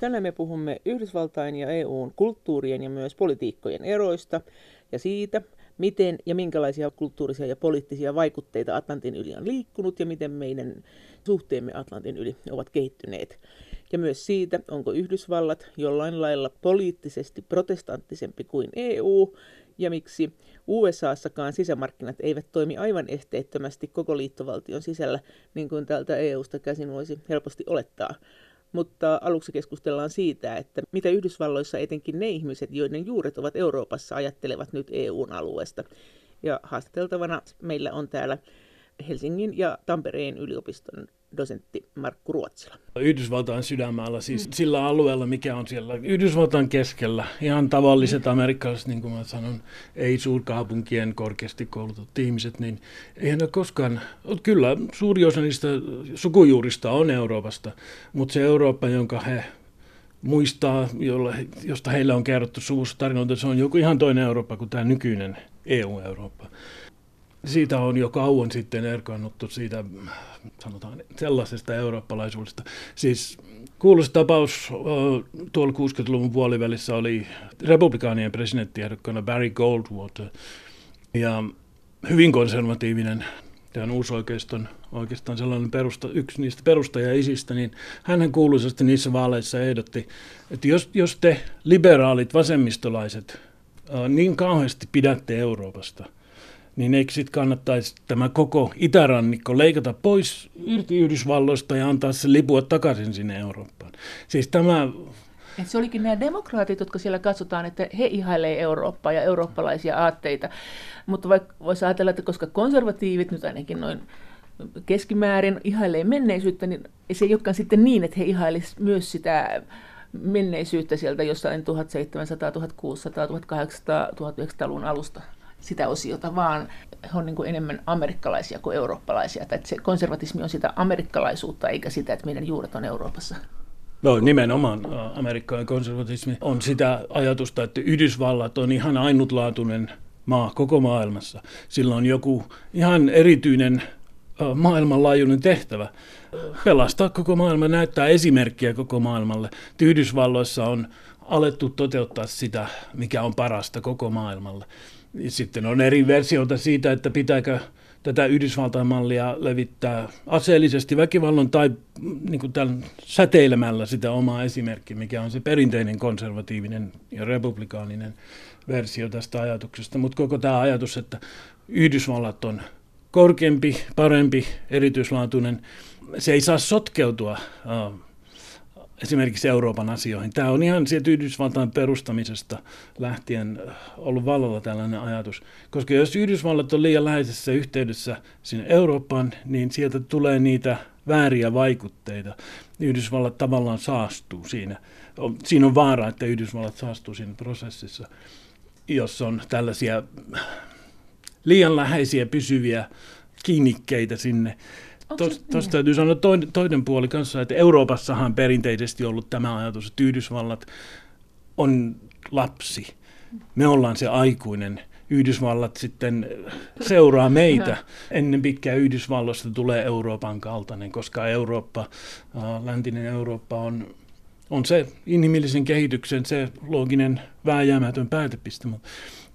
Tänään me puhumme Yhdysvaltain ja EUn kulttuurien ja myös politiikkojen eroista ja siitä, miten ja minkälaisia kulttuurisia ja poliittisia vaikutteita Atlantin yli on liikkunut ja miten meidän suhteemme Atlantin yli ovat kehittyneet. Ja myös siitä, onko Yhdysvallat jollain lailla poliittisesti protestanttisempi kuin EU ja miksi USAssakaan sisämarkkinat eivät toimi aivan esteettömästi koko liittovaltion sisällä, niin kuin täältä EUsta käsin voisi helposti olettaa. Mutta aluksi keskustellaan siitä, että mitä Yhdysvalloissa etenkin ne ihmiset, joiden juuret ovat Euroopassa, ajattelevat nyt EUn alueesta. Ja haastateltavana meillä on täällä Helsingin ja Tampereen yliopiston dosentti Markku Ruotsila. Yhdysvaltain sydämällä, siis mm. sillä alueella, mikä on siellä Yhdysvaltain keskellä. Ihan tavalliset mm. amerikkalaiset, niin kuin mä sanon, ei suurkaupunkien korkeasti koulutut ihmiset, niin eihän ne koskaan, kyllä suuri osa niistä sukujuurista on Euroopasta, mutta se Eurooppa, jonka he muistaa, jolla, josta heille on kerrottu suvussa tarinoita, se on joku ihan toinen Eurooppa kuin tämä nykyinen EU-Eurooppa. Siitä on jo kauan sitten erkaannuttu siitä, sanotaan, sellaisesta eurooppalaisuudesta. Siis kuuluisa tapaus tuolla 60-luvun puolivälissä oli republikaanien presidenttiehdokkaana Barry Goldwater. Ja hyvin konservatiivinen, tämän uusoikeiston oikeastaan sellainen perusta, yksi niistä perustajaisistä, niin hän kuuluisasti niissä vaaleissa ehdotti, että jos, jos te liberaalit vasemmistolaiset niin kauheasti pidätte Euroopasta – niin eikö sitten kannattaisi tämä koko itärannikko leikata pois irti Yhdysvalloista ja antaa se lipua takaisin sinne Eurooppaan. Siis tämä et se olikin nämä demokraatit, jotka siellä katsotaan, että he ihailee Eurooppaa ja eurooppalaisia aatteita. Mutta vaikka voisi ajatella, että koska konservatiivit nyt ainakin noin keskimäärin ihailee menneisyyttä, niin se ei olekaan sitten niin, että he ihailisivat myös sitä menneisyyttä sieltä jossain 1700, 1600, 1800, 1900-luvun alusta sitä osiota, vaan he on niin kuin enemmän amerikkalaisia kuin eurooppalaisia. Että se konservatismi on sitä amerikkalaisuutta, eikä sitä, että meidän juuret on Euroopassa. No nimenomaan amerikkalainen konservatismi on sitä ajatusta, että Yhdysvallat on ihan ainutlaatuinen maa koko maailmassa. Sillä on joku ihan erityinen maailmanlaajuinen tehtävä pelastaa koko maailma, näyttää esimerkkiä koko maailmalle. Yhdysvalloissa on alettu toteuttaa sitä, mikä on parasta koko maailmalle. Sitten on eri versioita siitä, että pitääkö tätä Yhdysvaltain mallia levittää aseellisesti väkivallan tai niin kuin tämän, säteilemällä sitä omaa esimerkkiä, mikä on se perinteinen konservatiivinen ja republikaaninen versio tästä ajatuksesta. Mutta koko tämä ajatus, että Yhdysvallat on korkeampi, parempi, erityislaatuinen, se ei saa sotkeutua esimerkiksi Euroopan asioihin. Tämä on ihan sieltä Yhdysvaltain perustamisesta lähtien äh, ollut vallalla tällainen ajatus. Koska jos Yhdysvallat on liian läheisessä yhteydessä sinne Eurooppaan, niin sieltä tulee niitä vääriä vaikutteita. Yhdysvallat tavallaan saastuu siinä. Siinä on vaara, että Yhdysvallat saastuu siinä prosessissa, jos on tällaisia liian läheisiä pysyviä kiinnikkeitä sinne. Tuosta niin? täytyy sanoa toinen, toinen puoli kanssa, että Euroopassahan perinteisesti ollut tämä ajatus, että Yhdysvallat on lapsi. Me ollaan se aikuinen. Yhdysvallat sitten seuraa meitä. Ennen pitkää Yhdysvalloista tulee Euroopan kaltainen, koska Eurooppa, läntinen Eurooppa on, on se inhimillisen kehityksen, se looginen vääjäämätön päätepiste.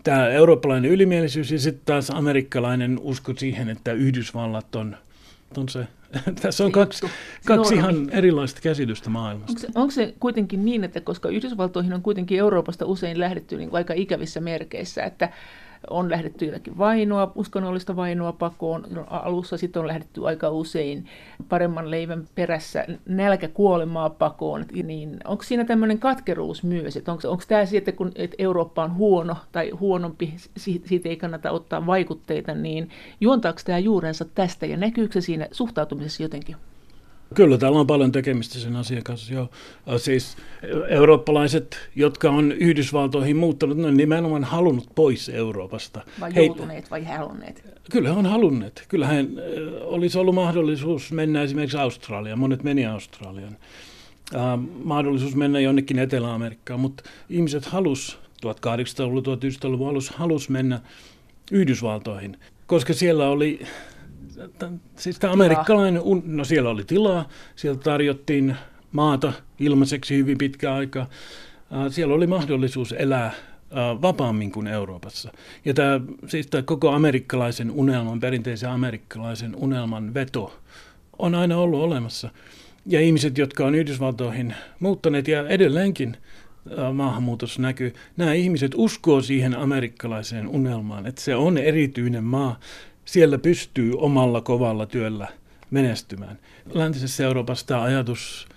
Tämä eurooppalainen ylimielisyys ja sitten taas amerikkalainen usko siihen, että Yhdysvallat on on se. Tässä on kaksi, kaksi ihan erilaista käsitystä maailmasta. Onko se, onko se kuitenkin niin, että koska Yhdysvaltoihin on kuitenkin Euroopasta usein lähdetty niin kuin aika ikävissä merkeissä, että on lähdetty jotakin vainoa, uskonnollista vainoa pakoon. Alussa sitten on lähdetty aika usein paremman leivän perässä nälkäkuolemaa pakoon. Niin onko siinä tämmöinen katkeruus myös? Että onko, onko tämä siitä, kun että Eurooppa on huono tai huonompi, siitä ei kannata ottaa vaikutteita, niin juontaako tämä juurensa tästä ja näkyykö se siinä suhtautumisessa jotenkin? Kyllä, täällä on paljon tekemistä sen asian kanssa. Joo. Siis eurooppalaiset, jotka on Yhdysvaltoihin muuttanut, ne on nimenomaan halunnut pois Euroopasta. Vai joutuneet vai halunneet? Kyllä he on halunneet. Kyllähän olisi ollut mahdollisuus mennä esimerkiksi Australiaan. Monet meni Australiaan. Uh, mahdollisuus mennä jonnekin Etelä-Amerikkaan, mutta ihmiset halus 1800-luvun, 1900-luvun alussa halus mennä Yhdysvaltoihin, koska siellä oli siis tämä amerikkalainen, no siellä oli tilaa, siellä tarjottiin maata ilmaiseksi hyvin pitkä aika. Siellä oli mahdollisuus elää vapaammin kuin Euroopassa. Ja tämä, siis tämä koko amerikkalaisen unelman, perinteisen amerikkalaisen unelman veto on aina ollut olemassa. Ja ihmiset, jotka on Yhdysvaltoihin muuttaneet ja edelleenkin maahanmuutossa näkyy, nämä ihmiset uskoo siihen amerikkalaiseen unelmaan, että se on erityinen maa. Siellä pystyy omalla kovalla työllä menestymään. Läntisessä Euroopassa tämä ajatus,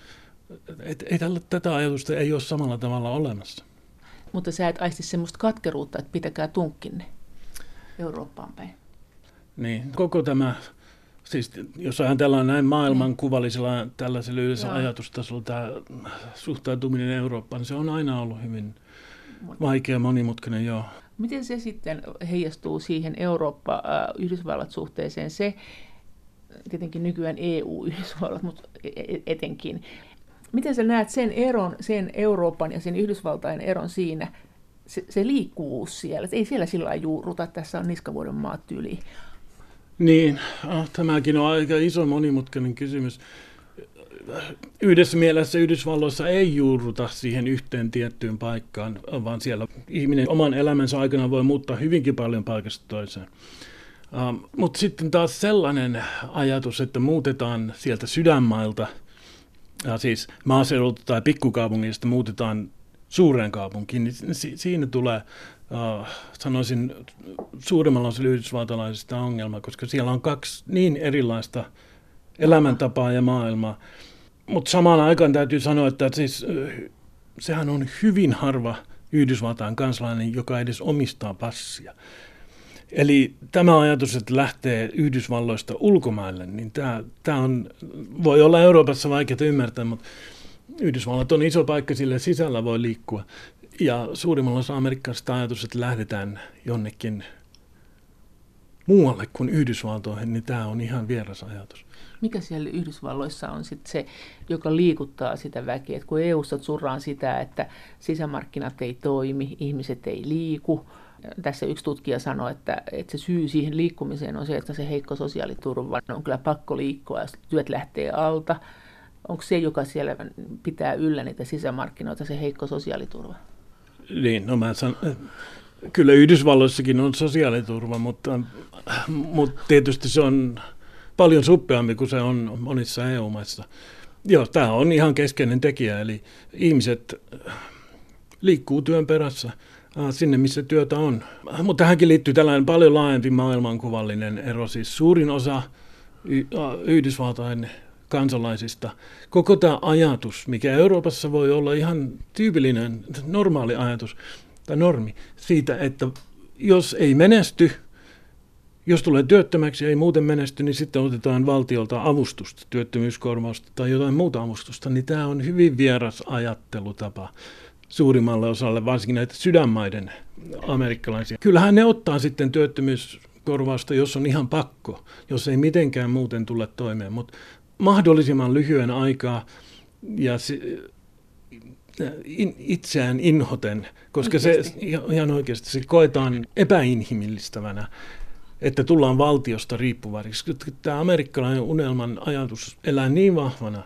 että ei tällä, tätä ajatusta ei ole samalla tavalla olemassa. Mutta sä et aisti semmoista katkeruutta, että pitäkää tunkkinne Eurooppaan päin. Niin, koko tämä Siis jos ajatellaan näin maailmankuvallisella tällaisella yleisellä ajatustasolla tämä suhtautuminen Eurooppaan, niin se on aina ollut hyvin vaikea monimutkainen, joo. Miten se sitten heijastuu siihen Eurooppa-Yhdysvallat-suhteeseen? Se, tietenkin nykyään EU-Yhdysvallat, mutta e-, e-, etenkin. Miten sä näet sen eron, sen Euroopan ja sen Yhdysvaltain eron siinä, se, se liikkuvuus siellä? Ei siellä sillä juurruta, tässä on niskavuoden maat tyyli niin, oh, tämäkin on aika iso monimutkainen kysymys. Yhdessä mielessä Yhdysvalloissa ei juurruta siihen yhteen tiettyyn paikkaan, vaan siellä ihminen oman elämänsä aikana voi muuttaa hyvinkin paljon paikasta toiseen. Uh, Mutta sitten taas sellainen ajatus, että muutetaan sieltä sydänmailta, ja siis maaseudulta tai pikkukaupungista muutetaan suureen kaupunkiin, niin siinä tulee uh, sanoisin suurimmalla osalla yhdysvaltalaisista ongelma, koska siellä on kaksi niin erilaista elämäntapaa ja maailmaa. Mutta samaan aikaan täytyy sanoa, että siis, sehän on hyvin harva Yhdysvaltain kansalainen, joka edes omistaa passia. Eli tämä ajatus, että lähtee Yhdysvalloista ulkomaille, niin tämä, tämä on, voi olla Euroopassa vaikeaa ymmärtää, mutta Yhdysvallat on iso paikka, sille sisällä voi liikkua. Ja suurimmalla osa amerikkalaisista ajatus, että lähdetään jonnekin muualle kuin Yhdysvaltoihin, niin tämä on ihan vieras ajatus. Mikä siellä Yhdysvalloissa on sitten se, joka liikuttaa sitä väkeä? Et kun EU-ssa surraan sitä, että sisämarkkinat ei toimi, ihmiset ei liiku. Tässä yksi tutkija sanoi, että, että se syy siihen liikkumiseen on se, että se heikko sosiaaliturva on kyllä pakko liikkua, jos työt lähtee alta. Onko se, joka siellä pitää yllä niitä sisämarkkinoita, se heikko sosiaaliturva? Niin, no mä sanon, kyllä Yhdysvalloissakin on sosiaaliturva, mutta, mutta tietysti se on paljon suppeampi kuin se on monissa EU-maissa. Joo, tämä on ihan keskeinen tekijä, eli ihmiset liikkuu työn perässä äh, sinne, missä työtä on. Mutta tähänkin liittyy tällainen paljon laajempi maailmankuvallinen ero. Siis suurin osa äh, Yhdysvaltain kansalaisista. Koko tämä ajatus, mikä Euroopassa voi olla ihan tyypillinen, normaali ajatus tai normi siitä, että jos ei menesty, jos tulee työttömäksi ja ei muuten menesty, niin sitten otetaan valtiolta avustusta, työttömyyskorvausta tai jotain muuta avustusta, niin tämä on hyvin vieras ajattelutapa suurimmalle osalle, varsinkin näitä sydänmaiden amerikkalaisia. Kyllähän ne ottaa sitten työttömyyskorvausta, jos on ihan pakko, jos ei mitenkään muuten tule toimeen, mutta mahdollisimman lyhyen aikaa ja se, in, itseään inhoten, koska oikeasti. se ihan oikeasti se koetaan epäinhimillistävänä, että tullaan valtiosta riippuvaisiksi. Tämä amerikkalainen unelman ajatus elää niin vahvana,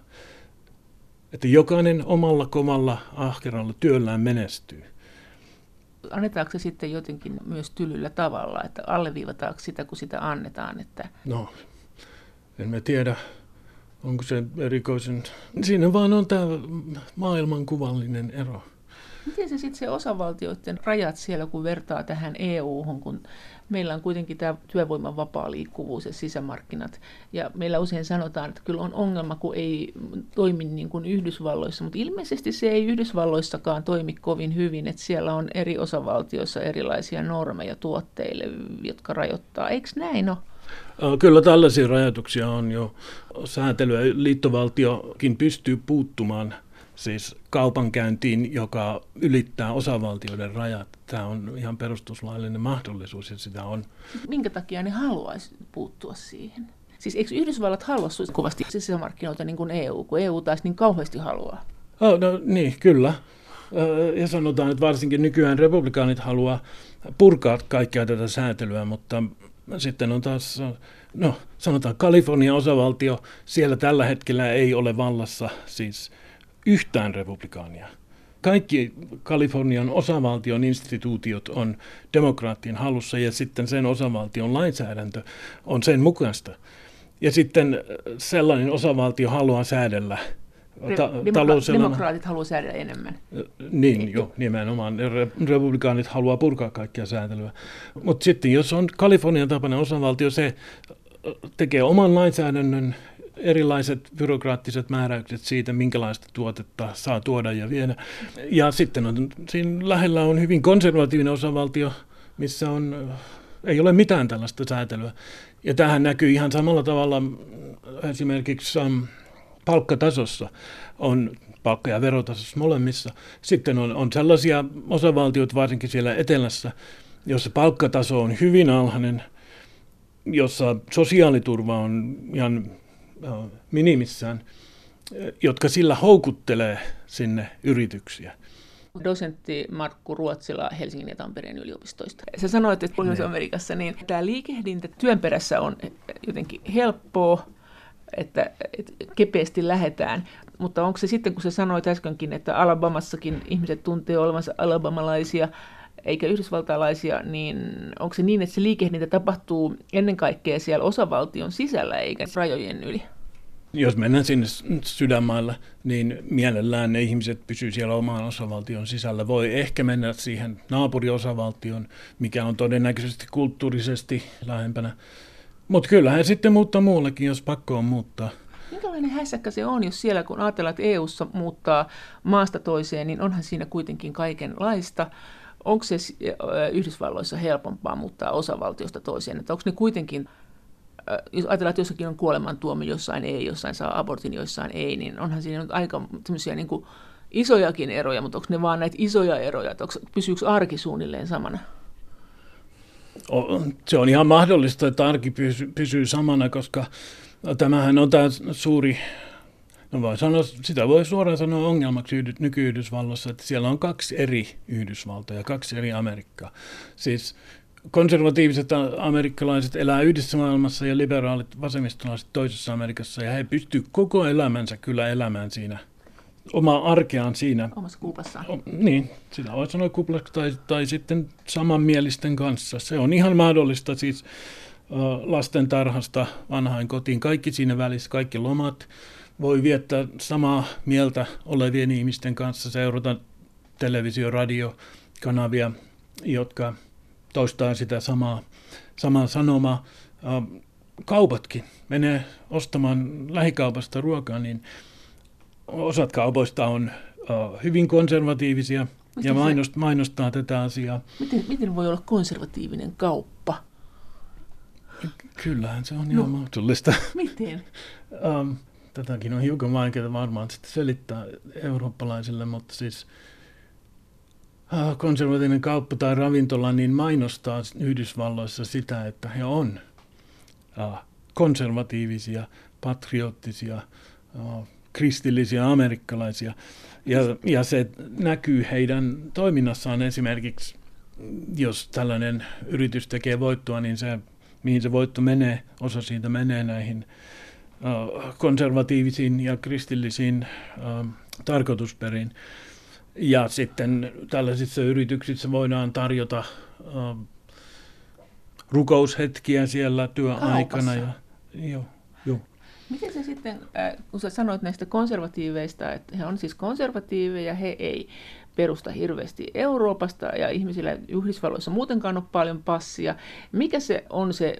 että jokainen omalla kovalla ahkeralla työllään menestyy. Annetaanko se sitten jotenkin myös tylyllä tavalla, että alleviivataanko sitä, kun sitä annetaan? Että... No, en mä tiedä onko se erikoisen... Siinä vaan on tämä maailmankuvallinen ero. Miten se sitten se osavaltioiden rajat siellä, kun vertaa tähän EU-hun, kun meillä on kuitenkin tämä työvoiman vapaa liikkuvuus ja sisämarkkinat. Ja meillä usein sanotaan, että kyllä on ongelma, kun ei toimi niin kuin Yhdysvalloissa, mutta ilmeisesti se ei Yhdysvalloissakaan toimi kovin hyvin, että siellä on eri osavaltioissa erilaisia normeja tuotteille, jotka rajoittaa. Eikö näin ole? Kyllä tällaisia rajoituksia on jo. Säätelyä liittovaltiokin pystyy puuttumaan siis kaupankäyntiin, joka ylittää osavaltioiden rajat. Tämä on ihan perustuslaillinen mahdollisuus ja sitä on. Minkä takia ne haluaisi puuttua siihen? Siis eikö Yhdysvallat halua kovasti sisämarkkinoita niin kuin EU, kun EU taas niin kauheasti haluaa? Oh, no niin, kyllä. Ja sanotaan, että varsinkin nykyään republikaanit haluaa purkaa kaikkea tätä säätelyä, mutta sitten on taas, no sanotaan Kalifornian osavaltio, siellä tällä hetkellä ei ole vallassa siis yhtään republikaania. Kaikki Kalifornian osavaltion instituutiot on demokraattien halussa ja sitten sen osavaltion lainsäädäntö on sen mukaista. Ja sitten sellainen osavaltio haluaa säädellä ta- Demokra- Demokraatit haluaa säädellä enemmän. Niin, jo, nimenomaan. Republikaanit haluaa purkaa kaikkia säätelyä. Mutta sitten jos on Kalifornian tapainen osavaltio, se tekee oman lainsäädännön, erilaiset byrokraattiset määräykset siitä, minkälaista tuotetta saa tuoda ja viedä. Ja sitten on, siinä lähellä on hyvin konservatiivinen osavaltio, missä on, ei ole mitään tällaista säätelyä. Ja tähän näkyy ihan samalla tavalla esimerkiksi um, palkkatasossa on palkka- ja verotasossa molemmissa. Sitten on, on sellaisia osavaltioita, varsinkin siellä etelässä, jossa palkkataso on hyvin alhainen, jossa sosiaaliturva on ihan minimissään, jotka sillä houkuttelee sinne yrityksiä. Dosentti Markku Ruotsila Helsingin ja Tampereen yliopistoista. Sä sanoit, että Pohjois-Amerikassa niin tämä liikehdintä työn perässä on jotenkin helppoa, että, että kepeästi lähetään. Mutta onko se sitten, kun sä sanoit äskenkin, että Alabamassakin ihmiset tuntee olevansa alabamalaisia, eikä yhdysvaltalaisia, niin onko se niin, että se liikehdintä tapahtuu ennen kaikkea siellä osavaltion sisällä eikä rajojen yli? Jos mennään sinne sydänmaille, niin mielellään ne ihmiset pysyy siellä oman osavaltion sisällä. Voi ehkä mennä siihen naapuriosavaltion, mikä on todennäköisesti kulttuurisesti lähempänä mutta kyllähän sitten muuttaa muuallekin, jos pakko on muuttaa. Minkälainen hässäkkä se on, jos siellä kun ajatellaan, että EU-ssa muuttaa maasta toiseen, niin onhan siinä kuitenkin kaikenlaista. Onko se Yhdysvalloissa helpompaa muuttaa osavaltiosta toiseen? Että onko ne kuitenkin, jos ajatellaan, että jossakin on kuolemantuomio, jossain ei, jossain saa abortin, jossain ei, niin onhan siinä nyt aika niin kuin isojakin eroja, mutta onko ne vaan näitä isoja eroja, että onko, pysyykö arki suunnilleen samana? se on ihan mahdollista, että arki pysyy, pysyy samana, koska tämähän on tämä suuri, no voi sanoa, sitä voi suoraan sanoa ongelmaksi nyky-Yhdysvalloissa, että siellä on kaksi eri Yhdysvaltoja, kaksi eri Amerikkaa. Siis konservatiiviset amerikkalaiset elää yhdessä maailmassa ja liberaalit vasemmistolaiset toisessa Amerikassa, ja he pystyvät koko elämänsä kyllä elämään siinä – omaa arkeaan siinä. Omassa kuplassaan. O, niin, sitä voi sanoa kuplassa tai, tai sitten samanmielisten kanssa. Se on ihan mahdollista siis lasten tarhasta vanhain kotiin, kaikki siinä välissä, kaikki lomat. Voi viettää samaa mieltä olevien ihmisten kanssa, seurata televisio- radiokanavia, jotka toistaa sitä samaa, samaa sanomaa. Uh, kaupatkin menee ostamaan lähikaupasta ruokaa, niin osat kaupoista on uh, hyvin konservatiivisia Mistä ja mainost, mainostaa tätä asiaa. Miten, miten voi olla konservatiivinen kauppa? Kyllähän se on no, ihan mahdollista. Miten? um, tätäkin on hiukan vaikeaa varmaan sitten selittää eurooppalaisille, mutta siis konservatiivinen kauppa tai ravintola niin mainostaa Yhdysvalloissa sitä, että he on uh, konservatiivisia, patriottisia, uh, kristillisiä amerikkalaisia. Ja, ja se näkyy heidän toiminnassaan esimerkiksi, jos tällainen yritys tekee voittoa, niin se, mihin se voitto menee, osa siitä menee näihin konservatiivisiin ja kristillisiin tarkoitusperiin. Ja sitten tällaisissa yrityksissä voidaan tarjota uh, rukoushetkiä siellä työaikana. Ja, joo, joo. Miten se sitten, äh, kun sä sanoit näistä konservatiiveista, että he on siis konservatiiveja, he ei perusta hirveästi Euroopasta ja ihmisillä Yhdysvalloissa muutenkaan ole paljon passia. Mikä se on se,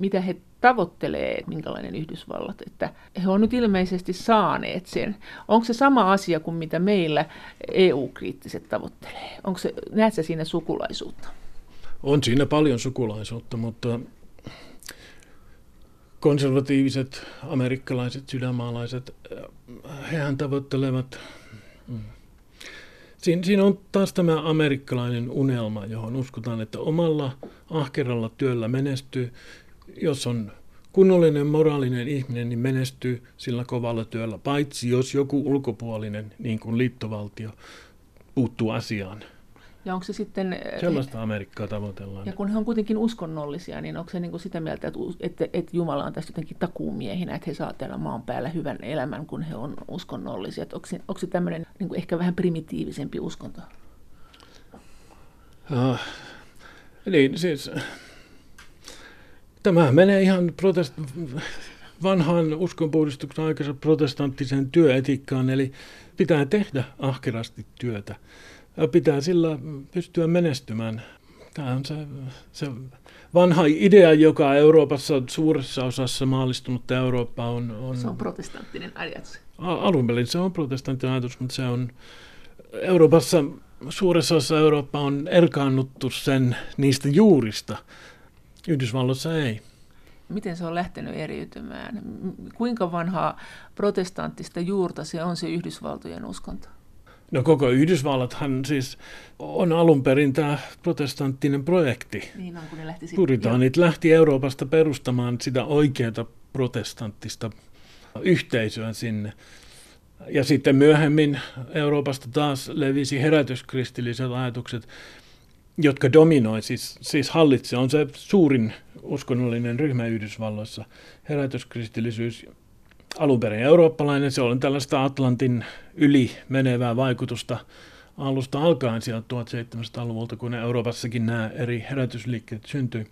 mitä he tavoittelee, minkälainen Yhdysvallat, että he on nyt ilmeisesti saaneet sen. Onko se sama asia kuin mitä meillä EU-kriittiset tavoittelee? Onko se, näet sä siinä sukulaisuutta? On siinä paljon sukulaisuutta, mutta konservatiiviset amerikkalaiset sydänmaalaiset, hehän tavoittelevat, mm. siinä, siinä on taas tämä amerikkalainen unelma, johon uskotaan, että omalla ahkeralla työllä menestyy, jos on kunnollinen moraalinen ihminen, niin menestyy sillä kovalla työllä, paitsi jos joku ulkopuolinen, niin kuin liittovaltio, puuttuu asiaan. Ja onko se sitten... Sellaista Amerikkaa tavoitellaan. Ja kun he on kuitenkin uskonnollisia, niin onko se niin kuin sitä mieltä, että, että, että Jumala on tässä jotenkin takuumiehinä, että he saavat täällä maan päällä hyvän elämän, kun he on uskonnollisia? Että onko, se, onko se tämmöinen niin kuin ehkä vähän primitiivisempi uskonto? Uh, niin, siis tämä menee ihan protest, vanhaan uskonpuhdistuksen aikaisen protestanttiseen työetiikkaan, eli pitää tehdä ahkerasti työtä. Pitää sillä pystyä menestymään. Tämä on se, se vanha idea, joka Euroopassa suuressa osassa maallistunutta Eurooppaa on, on... Se on protestanttinen ajatus. Alun perin se on protestanttinen ajatus, mutta se on Euroopassa, suuressa osassa Eurooppaa on erkaannuttu sen niistä juurista. Yhdysvalloissa ei miten se on lähtenyt eriytymään? Kuinka vanhaa protestanttista juurta se on se Yhdysvaltojen uskonto? No koko Yhdysvallathan siis on alun perin tämä protestanttinen projekti. Niin on, kun ne lähti Puritaanit lähti Euroopasta perustamaan sitä oikeaa protestanttista yhteisöä sinne. Ja sitten myöhemmin Euroopasta taas levisi herätyskristilliset ajatukset, jotka dominoi, siis, siis hallitse, on se suurin uskonnollinen ryhmä Yhdysvalloissa. Herätyskristillisyys alun perin eurooppalainen, se on tällaista Atlantin yli menevää vaikutusta alusta alkaen sieltä 1700-luvulta, kun Euroopassakin nämä eri herätysliikkeet syntyi.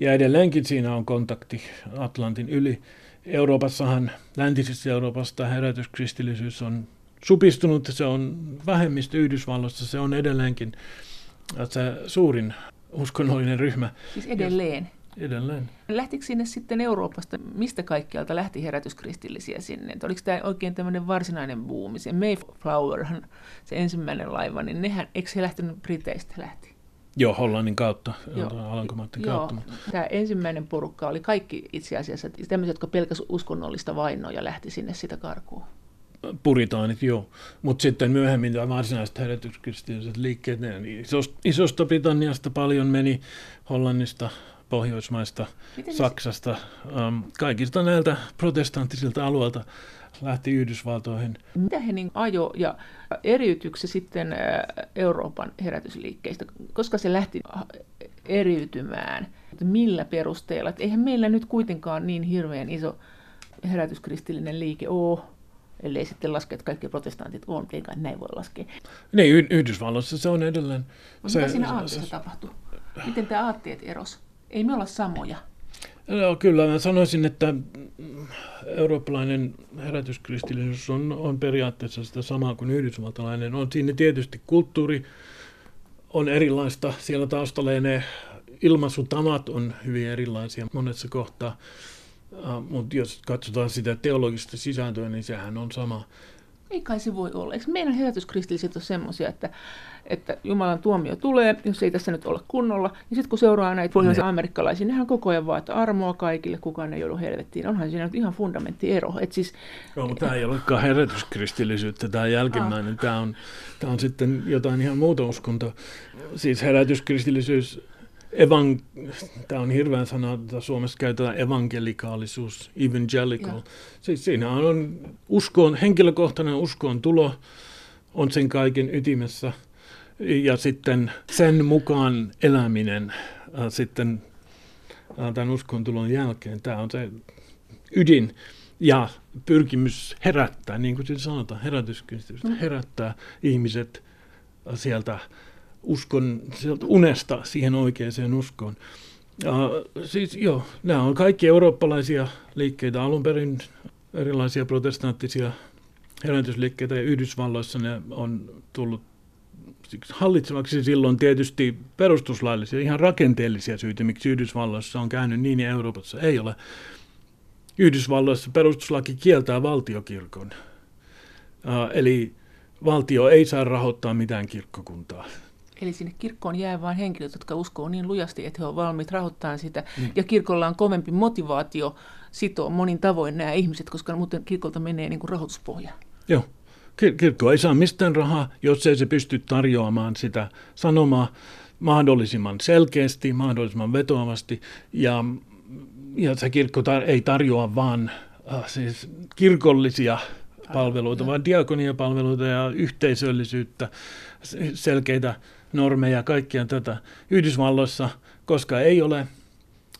Ja edelleenkin siinä on kontakti Atlantin yli. Euroopassahan, läntisessä Euroopassa herätyskristillisyys on supistunut, se on vähemmistö Yhdysvalloissa, se on edelleenkin se suurin uskonnollinen ryhmä. Siis edelleen? Edelleen. Lähtikö sinne sitten Euroopasta, mistä kaikkialta lähti herätyskristillisiä sinne? Et oliko tämä oikein tämmöinen varsinainen buumi? Se Mayflowerhan, se ensimmäinen laiva, niin nehän, eikö se lähtenyt Briteistä lähti? Joo, Hollannin kautta, Alankomaiden kautta. Joo, tämä ensimmäinen porukka oli kaikki itse asiassa tämmöiset, jotka pelkäsivät uskonnollista vainoa ja lähti sinne sitä karkuun puritaanit, joo. Mutta sitten myöhemmin tämä varsinaiset herätyskristilliset liikkeet, ne isosta, isosta Britanniasta paljon meni, Hollannista, Pohjoismaista, Miten Saksasta, um, kaikista näiltä protestanttisilta alueilta lähti Yhdysvaltoihin. Mitä he niin ajo ja eriytyykö se sitten Euroopan herätysliikkeistä? Koska se lähti eriytymään? Millä perusteella? Et eihän meillä nyt kuitenkaan niin hirveän iso herätyskristillinen liike ole ellei sitten laske, että kaikki protestantit on, eikä näin voi laskea. Niin, Yhdysvalloissa se on edelleen. se, mitä siinä aatteessa se, tapahtuu? Miten tämä aatteet eros? Ei me olla samoja. No, kyllä, mä sanoisin, että eurooppalainen herätyskristillisyys on, on periaatteessa sitä samaa kuin yhdysvaltalainen. On siinä tietysti kulttuuri on erilaista. Siellä taustalla ne ilmaisutavat on hyvin erilaisia monessa kohtaa. Uh, mutta jos katsotaan sitä teologista sisältöä, niin sehän on sama. Ei kai se voi olla. Eikö meidän herätyskristilliset ole semmoisia, että, että Jumalan tuomio tulee, jos ei tässä nyt olla kunnolla. Ja sitten kun seuraa näitä pohjoisen amerikkalaisia, nehän koko ajan vaan, että armoa kaikille, kukaan ei joudu helvettiin. Onhan siinä nyt ihan fundamentti Et siis, Joo, mutta tämä ei olekaan herätyskristillisyyttä, tämä jälkimmäinen. Ah. Tämä, on, tämä on sitten jotain ihan muuta uskontoa. Siis herätyskristillisyys evan, tämä on hirveän sana, että Suomessa käytetään evankelikaalisuus, evangelical. Ja. Siis siinä on uskoon, henkilökohtainen uskoon tulo on sen kaiken ytimessä ja sitten sen mukaan eläminen äh, sitten äh, tämän uskon tulon jälkeen. Tämä on se ydin ja pyrkimys herättää, niin kuin sanotaan, herätyskysymys, mm. herättää ihmiset sieltä uskon sieltä unesta siihen oikeaan uskoon. Ja, siis joo, nämä on kaikki eurooppalaisia liikkeitä alun perin, erilaisia protestanttisia herätysliikkeitä ja Yhdysvalloissa ne on tullut hallitsevaksi silloin tietysti perustuslaillisia, ihan rakenteellisia syitä, miksi Yhdysvalloissa on käynyt niin ja Euroopassa ei ole. Yhdysvalloissa perustuslaki kieltää valtiokirkon. Uh, eli valtio ei saa rahoittaa mitään kirkkokuntaa. Eli sinne kirkkoon jää vain henkilöt, jotka uskoo niin lujasti, että he ovat valmiit rahoittamaan sitä. Mm. Ja kirkolla on kovempi motivaatio sitoa monin tavoin nämä ihmiset, koska muuten kirkolta menee niin kuin rahoituspohja. Joo. Kirkko ei saa mistään rahaa, jos ei se pysty tarjoamaan sitä sanomaa mahdollisimman selkeästi, mahdollisimman vetoavasti. Ja, ja se kirkko tar- ei tarjoa vaan äh, siis kirkollisia palveluita, vaan diakoniapalveluita ja yhteisöllisyyttä, selkeitä normeja, kaikkia tätä. Yhdysvalloissa, koska ei ole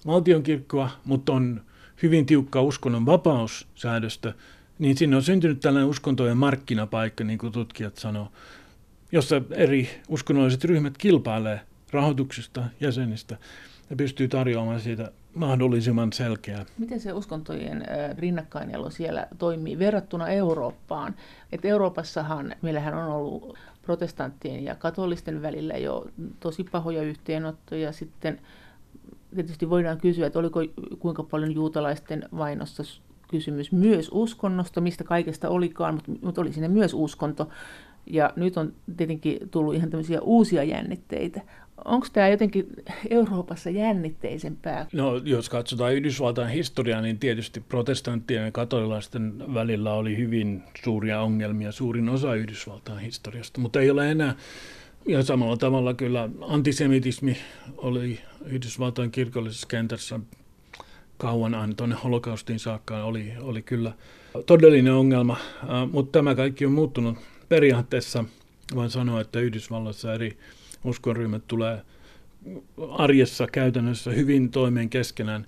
valtionkirkkoa, mutta on hyvin tiukka uskonnon vapaussäädöstö, niin sinne on syntynyt tällainen uskontojen markkinapaikka, niin kuin tutkijat sanoo, jossa eri uskonnolliset ryhmät kilpailee rahoituksesta, jäsenistä ja pystyy tarjoamaan siitä mahdollisimman selkeää. Miten se uskontojen rinnakkainelo siellä toimii verrattuna Eurooppaan? Et Euroopassahan meillähän on ollut protestanttien ja katolisten välillä jo tosi pahoja yhteenottoja. Sitten tietysti voidaan kysyä, että oliko kuinka paljon juutalaisten vainossa kysymys myös uskonnosta, mistä kaikesta olikaan, mutta, mutta oli siinä myös uskonto. Ja nyt on tietenkin tullut ihan tämmöisiä uusia jännitteitä. Onko tämä jotenkin Euroopassa jännitteisempää? No, jos katsotaan Yhdysvaltain historiaa, niin tietysti protestanttien ja katolilaisten välillä oli hyvin suuria ongelmia, suurin osa Yhdysvaltain historiasta, mutta ei ole enää ja samalla tavalla kyllä antisemitismi oli Yhdysvaltain kirkollisessa kentässä kauan aina tuonne holokaustiin saakka oli, oli kyllä todellinen ongelma, mutta tämä kaikki on muuttunut periaatteessa. Voin sanoa, että Yhdysvalloissa eri uskonryhmät tulee arjessa käytännössä hyvin toimeen keskenään,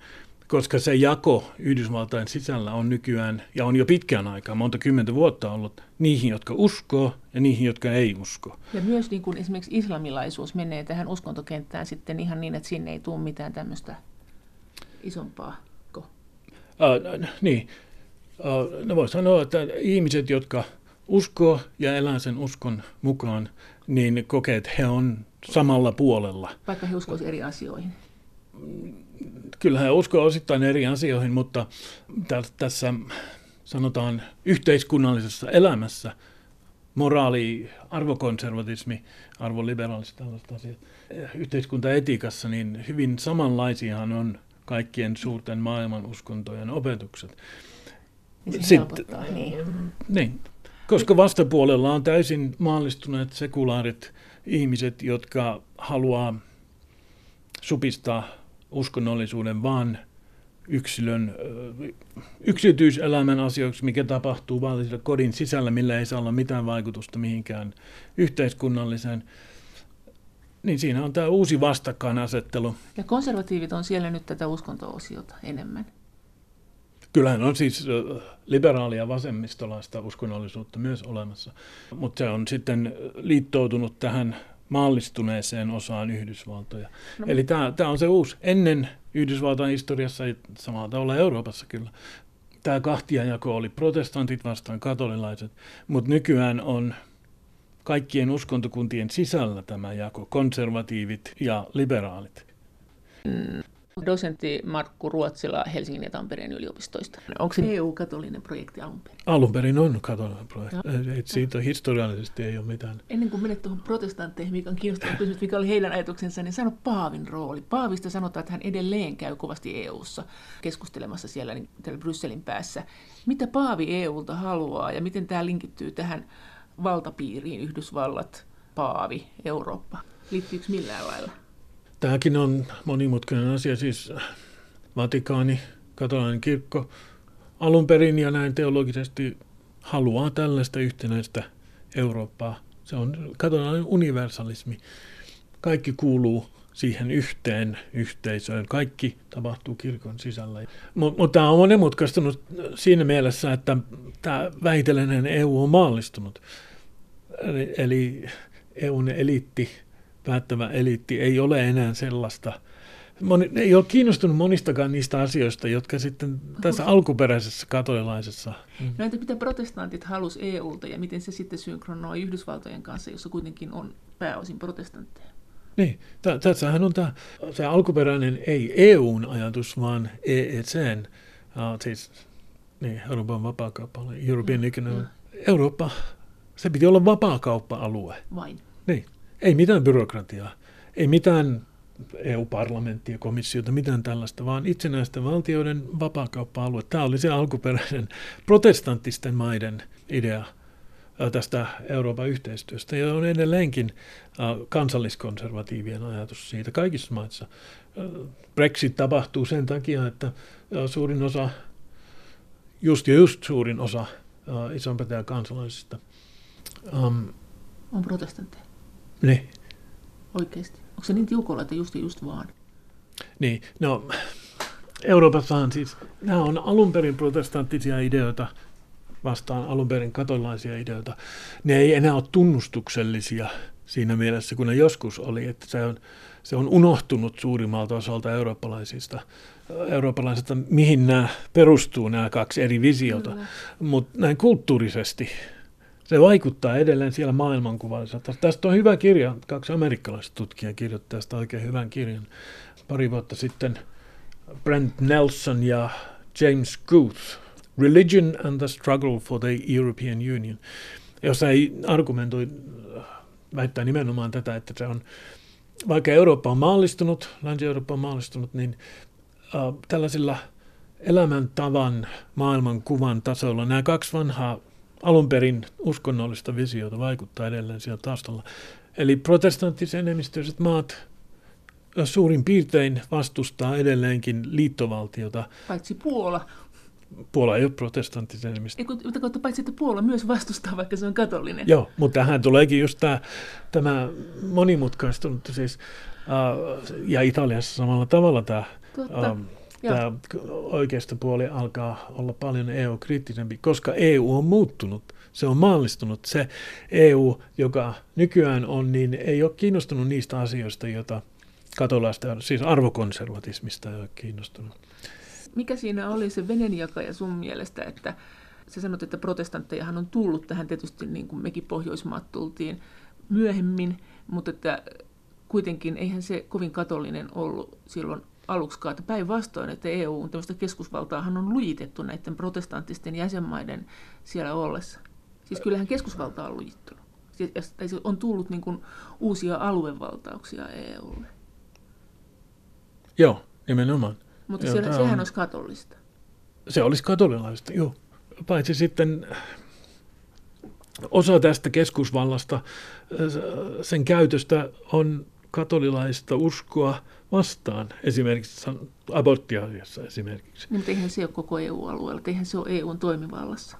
koska se jako Yhdysvaltain sisällä on nykyään, ja on jo pitkään aikaa, monta kymmentä vuotta ollut, niihin, jotka uskoo ja niihin, jotka ei usko. Ja myös niin kuin esimerkiksi islamilaisuus menee tähän uskontokenttään sitten ihan niin, että sinne ei tule mitään tämmöistä isompaa? Uh, niin. Uh, no voi sanoa, että ihmiset, jotka uskoo ja elää sen uskon mukaan, niin kokee, että he on samalla puolella. Vaikka he uskoisivat eri asioihin. Kyllä he uskoo osittain eri asioihin, mutta tässä sanotaan yhteiskunnallisessa elämässä moraali, arvokonservatismi, arvoliberaaliset tällaiset asiat, yhteiskuntaetiikassa, niin hyvin samanlaisiahan on kaikkien suurten maailman uskontojen opetukset. Se Sitten, niin. niin. Koska vastapuolella on täysin maallistuneet sekulaarit ihmiset, jotka haluaa supistaa uskonnollisuuden vaan yksilön yksityiselämän asioiksi, mikä tapahtuu vaan kodin sisällä, millä ei saa olla mitään vaikutusta mihinkään yhteiskunnalliseen. Niin siinä on tämä uusi vastakkainasettelu. Ja konservatiivit on siellä nyt tätä uskonto-osiota enemmän. Kyllähän on siis liberaalia vasemmistolaista uskonnollisuutta myös olemassa, mutta se on sitten liittoutunut tähän maallistuneeseen osaan Yhdysvaltoja. No. Eli tämä on se uusi, ennen Yhdysvaltain historiassa, samalla tavalla Euroopassa kyllä, tämä kahtiajako oli protestantit vastaan katolilaiset, mutta nykyään on kaikkien uskontokuntien sisällä tämä jako, konservatiivit ja liberaalit. Dosentti Markku Ruotsila Helsingin ja Tampereen yliopistoista. Onko se EU-katolinen projekti alun perin? Alun perin on katolinen projekti. Et siitä historiallisesti ei ole mitään. Ennen kuin menet tuohon protestantteihin, mikä on kiinnostava kysymys, mikä oli heidän ajatuksensa, niin sano Paavin rooli. Paavista sanotaan, että hän edelleen käy kovasti EU-ssa keskustelemassa siellä niin, täällä Brysselin päässä. Mitä Paavi EUlta haluaa ja miten tämä linkittyy tähän valtapiiriin Yhdysvallat, Paavi, Eurooppa? Liittyykö millään lailla? Tämäkin on monimutkainen asia, siis Vatikaani, katolainen kirkko, alun perin ja näin teologisesti haluaa tällaista yhtenäistä Eurooppaa. Se on katolainen universalismi. Kaikki kuuluu siihen yhteen yhteisöön. Kaikki tapahtuu kirkon sisällä. Mutta mut tämä on monimutkaistunut siinä mielessä, että tämä vähitellen EU on maallistunut. Eli, eli EUn eliitti päättävä eliitti ei ole enää sellaista, moni, ei ole kiinnostunut monistakaan niistä asioista, jotka sitten tässä alkuperäisessä katolilaisessa. Mm. No entä mitä protestantit halus EUlta ja miten se sitten synkronoi Yhdysvaltojen kanssa, jossa kuitenkin on pääosin protestantteja? Niin, tässähän on tämä, se alkuperäinen ei EUn ajatus, vaan EECn, uh, siis niin, Euroopan vapaakauppa, European no, Economic, Eurooppa, se piti olla vapaakauppa-alue. Vain. Niin. Ei mitään byrokratiaa, ei mitään EU-parlamenttia, komissiota, mitään tällaista, vaan itsenäisten valtioiden vapaakauppa-alue. Tämä oli se alkuperäinen protestanttisten maiden idea tästä Euroopan yhteistyöstä, ja on edelleenkin kansalliskonservatiivien ajatus siitä kaikissa maissa. Brexit tapahtuu sen takia, että suurin osa, just ja just suurin osa isompätä kansalaisista um, on protestantteja. Niin. Oikeasti. Onko se niin tiukolla, että just ja just vaan? Niin, no Euroopassahan siis, nämä on alun perin protestanttisia ideoita vastaan alun perin katolaisia ideoita. Ne ei enää ole tunnustuksellisia siinä mielessä, kun ne joskus oli, että se on, se on unohtunut suurimmalta osalta eurooppalaisista, eurooppalaisista, mihin nämä perustuu, nämä kaksi eri visiota. Mutta näin kulttuurisesti se vaikuttaa edelleen siellä maailmankuvassa. Tästä on hyvä kirja, kaksi amerikkalaista tutkijaa kirjoittaa tästä oikein hyvän kirjan pari vuotta sitten. Brent Nelson ja James Guth, Religion and the Struggle for the European Union, jossa ei argumentoi, väittää nimenomaan tätä, että se on, vaikka Eurooppa on maallistunut, Länsi-Eurooppa on maallistunut, niin äh, tällaisilla elämäntavan, maailmankuvan tasolla nämä kaksi vanhaa alun perin uskonnollista visiota vaikuttaa edelleen siellä taustalla. Eli protestanttisenemmistöiset maat suurin piirtein vastustaa edelleenkin liittovaltiota. Paitsi Puola. Puola ei ole protestanttisenemmistö. Mutta paitsi että Puola myös vastustaa, vaikka se on katolinen. Joo, mutta tähän tuleekin just tämä, tämä monimutkaistunut siis, äh, ja Italiassa samalla tavalla tämä, äh, tämä puoli alkaa olla paljon EU-kriittisempi, koska EU on muuttunut. Se on maallistunut. Se EU, joka nykyään on, niin ei ole kiinnostunut niistä asioista, joita katolaista, siis arvokonservatismista ei ole kiinnostunut. Mikä siinä oli se venenjakaja sun mielestä, että sä sanot, että protestanttejahan on tullut tähän tietysti niin kuin mekin Pohjoismaat tultiin myöhemmin, mutta että kuitenkin eihän se kovin katolinen ollut silloin aluksikaan, että päinvastoin, että EU tämmöistä keskusvaltaahan on lujitettu näiden protestanttisten jäsenmaiden siellä ollessa. Siis kyllähän keskusvalta on lujittunut. Siis, on tullut niin kuin uusia aluevaltauksia EUlle. Joo, nimenomaan. Mutta Joo, se, sehän on... olisi katolista. Se olisi katolilaista, joo. Paitsi sitten osa tästä keskusvallasta, sen käytöstä on katolilaista uskoa vastaan, esimerkiksi aborttiasiassa esimerkiksi. Mutta eihän se ole koko EU-alueella, eihän se ole EUn toimivallassa.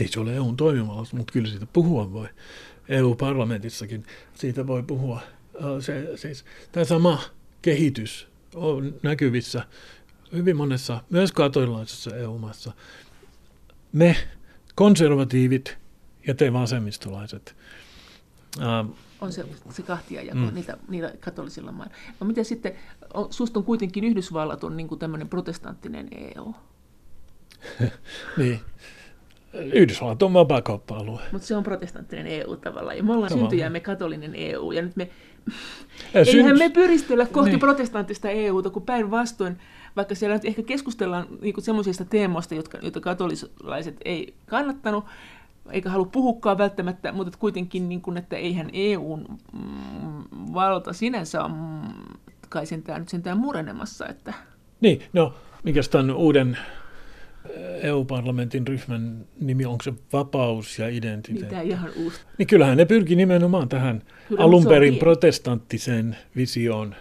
Ei se ole EUn toimivallassa, mutta kyllä siitä puhua voi. EU-parlamentissakin siitä voi puhua. Se, siis, tämä sama kehitys on näkyvissä hyvin monessa, myös katolilaisessa EU-maassa. Me konservatiivit ja te vasemmistolaiset. Ähm, on se, se kahtiajako mm. niitä, niillä katolisilla mailla. No miten sitten, on, susta on kuitenkin Yhdysvallat on niin tämmöinen protestanttinen EU. niin. Yhdysvallat on vapaakauppa-alue. Mutta se on protestanttinen EU tavallaan. Ja me ollaan syntyjämme katolinen EU. Ja nyt me Eihän me pyristellä kohti niin. protestanttista EUta, kun päinvastoin, vaikka siellä nyt ehkä keskustellaan niin semmoisista teemoista, jotka, joita katolisalaiset ei kannattanut, eikä halua puhukaan välttämättä, mutta kuitenkin, niin kuin, että eihän EUn mm, valta sinänsä ole mm, kai sentään nyt sentään murenemassa. Että... Niin, no mikä tämän uuden EU-parlamentin ryhmän nimi, onko se vapaus ja identiteetti? Mitä ihan uusi. Niin kyllähän ne pyrki nimenomaan tähän Kyllä, alunperin protestanttiseen visioon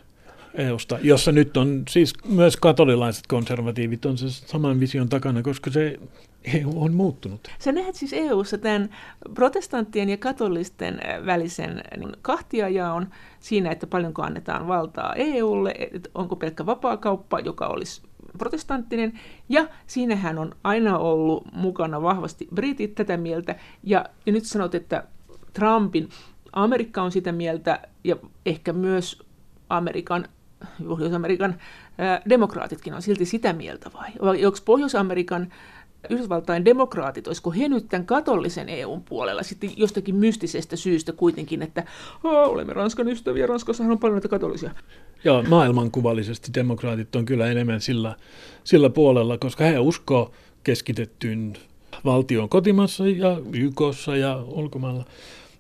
EUsta, jossa nyt on siis myös katolilaiset konservatiivit on se saman vision takana, koska se EU on muuttunut. Sä näet siis EUssa tämän protestanttien ja katolisten välisen niin kahtiajaon siinä, että paljonko annetaan valtaa EUlle, että onko pelkkä vapaakauppa, joka olisi protestanttinen, ja siinähän on aina ollut mukana vahvasti britit tätä mieltä, ja, ja nyt sanot, että Trumpin Amerikka on sitä mieltä, ja ehkä myös Amerikan, Pohjois-Amerikan ää, demokraatitkin on silti sitä mieltä vai? Vai onko Pohjois-Amerikan Yhdysvaltain demokraatit, olisiko he nyt tämän katollisen EUn puolella sitten jostakin mystisestä syystä kuitenkin, että olemme Ranskan ystäviä, Ranskassahan on paljon näitä katolisia. Joo, maailmankuvallisesti demokraatit on kyllä enemmän sillä, sillä puolella, koska he uskoo keskitettyyn valtion kotimassa ja YKssa ja ulkomailla.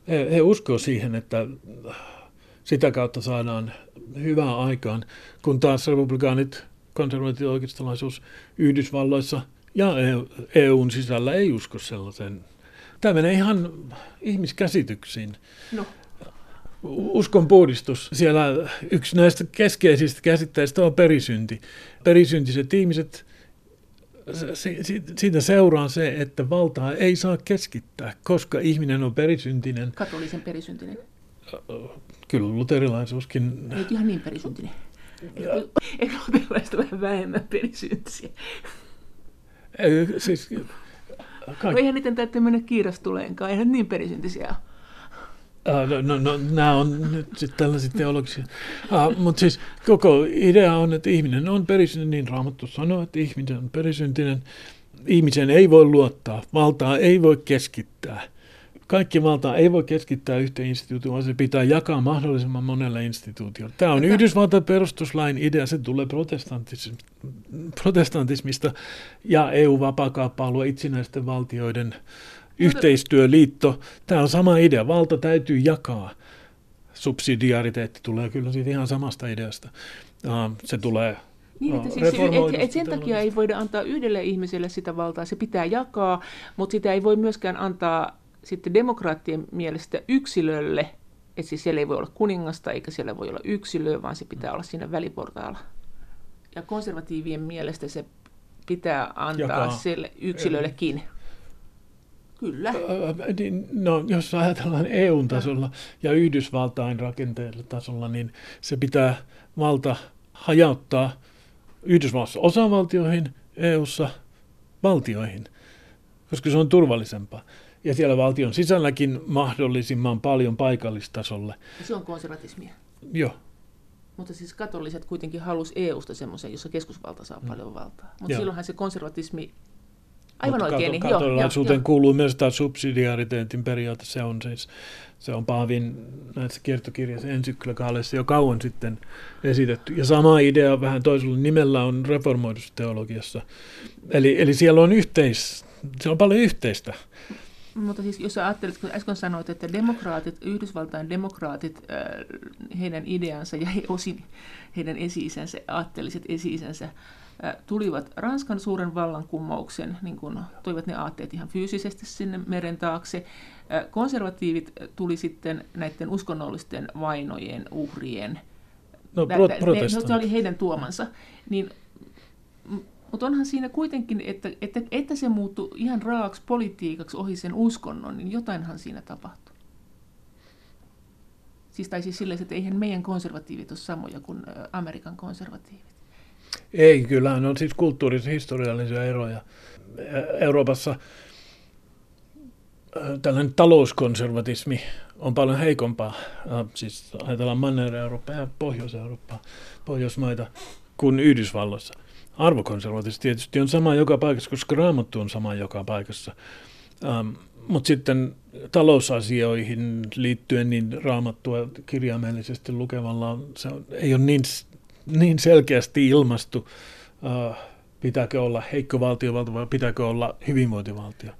He, he uskoo siihen, että sitä kautta saadaan hyvää aikaan, kun taas republikaanit, konservatiivinen oikeistolaisuus Yhdysvalloissa – ja EUn sisällä ei usko sellaisen. Tämä menee ihan ihmiskäsityksiin. No. Uskon puhdistus. Siellä yksi näistä keskeisistä käsitteistä on perisynti. Perisyntiset ihmiset, siitä seuraa se, että valtaa ei saa keskittää, koska ihminen on perisyntinen. Katolisen perisyntinen. Kyllä luterilaisuuskin... Ei ihan niin perisyntinen. Eikö luterilaiset vähän vähemmän perisyntisiä? Ei, siis, Kaik... Eihän niiden täytyy mennä kiirastuleenkaan, eihän niin perisyntisiä Uh, no, no, no, nämä on nyt sitten tällaisia teologisia. Uh, Mutta siis koko idea on, että ihminen on perisyntinen, niin Raamattu sanoo, että ihminen on perisyntinen. Ihmisen ei voi luottaa, valtaa ei voi keskittää. Kaikki valtaa ei voi keskittää yhteen instituutioon, vaan se pitää jakaa mahdollisimman monelle instituutiolle. Tämä on Yhdysvaltain perustuslain idea, se tulee protestantismista ja EU-vapaakauppa-alue itsenäisten valtioiden yhteistyöliitto. Tämä on sama idea. Valta täytyy jakaa. Subsidiariteetti tulee kyllä siitä ihan samasta ideasta. Se tulee niin, että siis et, et sen takia ei voida antaa yhdelle ihmiselle sitä valtaa, se pitää jakaa, mutta sitä ei voi myöskään antaa sitten demokraattien mielestä yksilölle, että siis siellä ei voi olla kuningasta eikä siellä voi olla yksilöä, vaan se pitää olla siinä väliportaalla. Ja konservatiivien mielestä se pitää antaa jakaa. sille yksilöllekin. Kyllä. Niin, no, jos ajatellaan EU-tasolla ja Yhdysvaltain rakenteella tasolla, niin se pitää valta hajauttaa Yhdysvalloissa osavaltioihin, EUssa valtioihin, koska se on turvallisempaa. Ja siellä valtion sisälläkin mahdollisimman paljon paikallistasolle. Se on konservatismia. Joo. Mutta siis katoliset kuitenkin halusi EUsta semmoisen, jossa keskusvalta saa mm. paljon valtaa. Mutta silloinhan se konservatismi Aivan Mutta oikein. Kato, niin, kuuluu myös tämä subsidiariteetin periaate. Se on siis se on Paavin näissä kiertokirjassa ensyklikaaleissa jo kauan sitten esitetty. Ja sama idea vähän toisella nimellä on reformoidussa teologiassa. Eli, eli siellä on yhteis, se on paljon yhteistä. Mutta siis jos ajattelet, kun äsken sanoit, että demokraatit, Yhdysvaltain demokraatit, heidän ideansa ja he, osin heidän esi-isänsä, aatteelliset esi-isänsä, tulivat Ranskan suuren vallankumouksen, niin kuin toivat ne aatteet ihan fyysisesti sinne meren taakse. Konservatiivit tuli sitten näiden uskonnollisten vainojen uhrien. No, pro- ne, se oli heidän tuomansa. Niin, mutta onhan siinä kuitenkin, että, että, että se muuttui ihan raaksi politiikaksi ohi sen uskonnon, niin jotainhan siinä tapahtui. Siis tai siis silleen, että eihän meidän konservatiivit ole samoja kuin Amerikan konservatiivit. Ei, kyllähän on siis kulttuuris-historiallisia eroja. Euroopassa tällainen talouskonservatismi on paljon heikompaa, siis ajatellaan Manner-Eurooppaa ja Pohjois-Eurooppaa, Pohjoismaita, kuin Yhdysvalloissa. Arvokonservatismi tietysti on sama joka paikassa, koska raamattu on sama joka paikassa. Ähm, Mutta sitten talousasioihin liittyen niin raamattua kirjaimellisesti lukevalla se on, ei ole niin niin selkeästi ilmastu, uh, pitääkö olla heikko valtiovaltio vai pitääkö olla hyvinvointivaltio.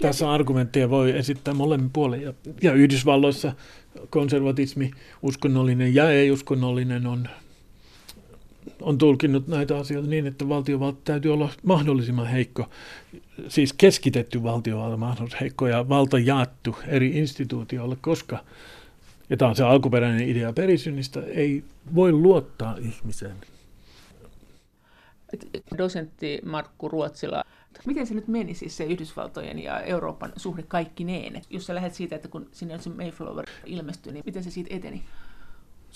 Tässä argumentteja voi esittää molemmin puolin. Ja, ja Yhdysvalloissa konservatismi, uskonnollinen ja ei-uskonnollinen on, on tulkinnut näitä asioita niin, että valtiovalta täytyy olla mahdollisimman heikko, siis keskitetty valtiovalta mahdollisimman heikko ja valta jaettu eri instituutioille, koska ja tämä on se alkuperäinen idea perisynnistä, ei voi luottaa ihmiseen. Dosentti Markku Ruotsila, miten se nyt meni siis se Yhdysvaltojen ja Euroopan suhde kaikkineen? Jos sä lähdet siitä, että kun sinne se Mayflower ilmestyi, niin miten se siitä eteni?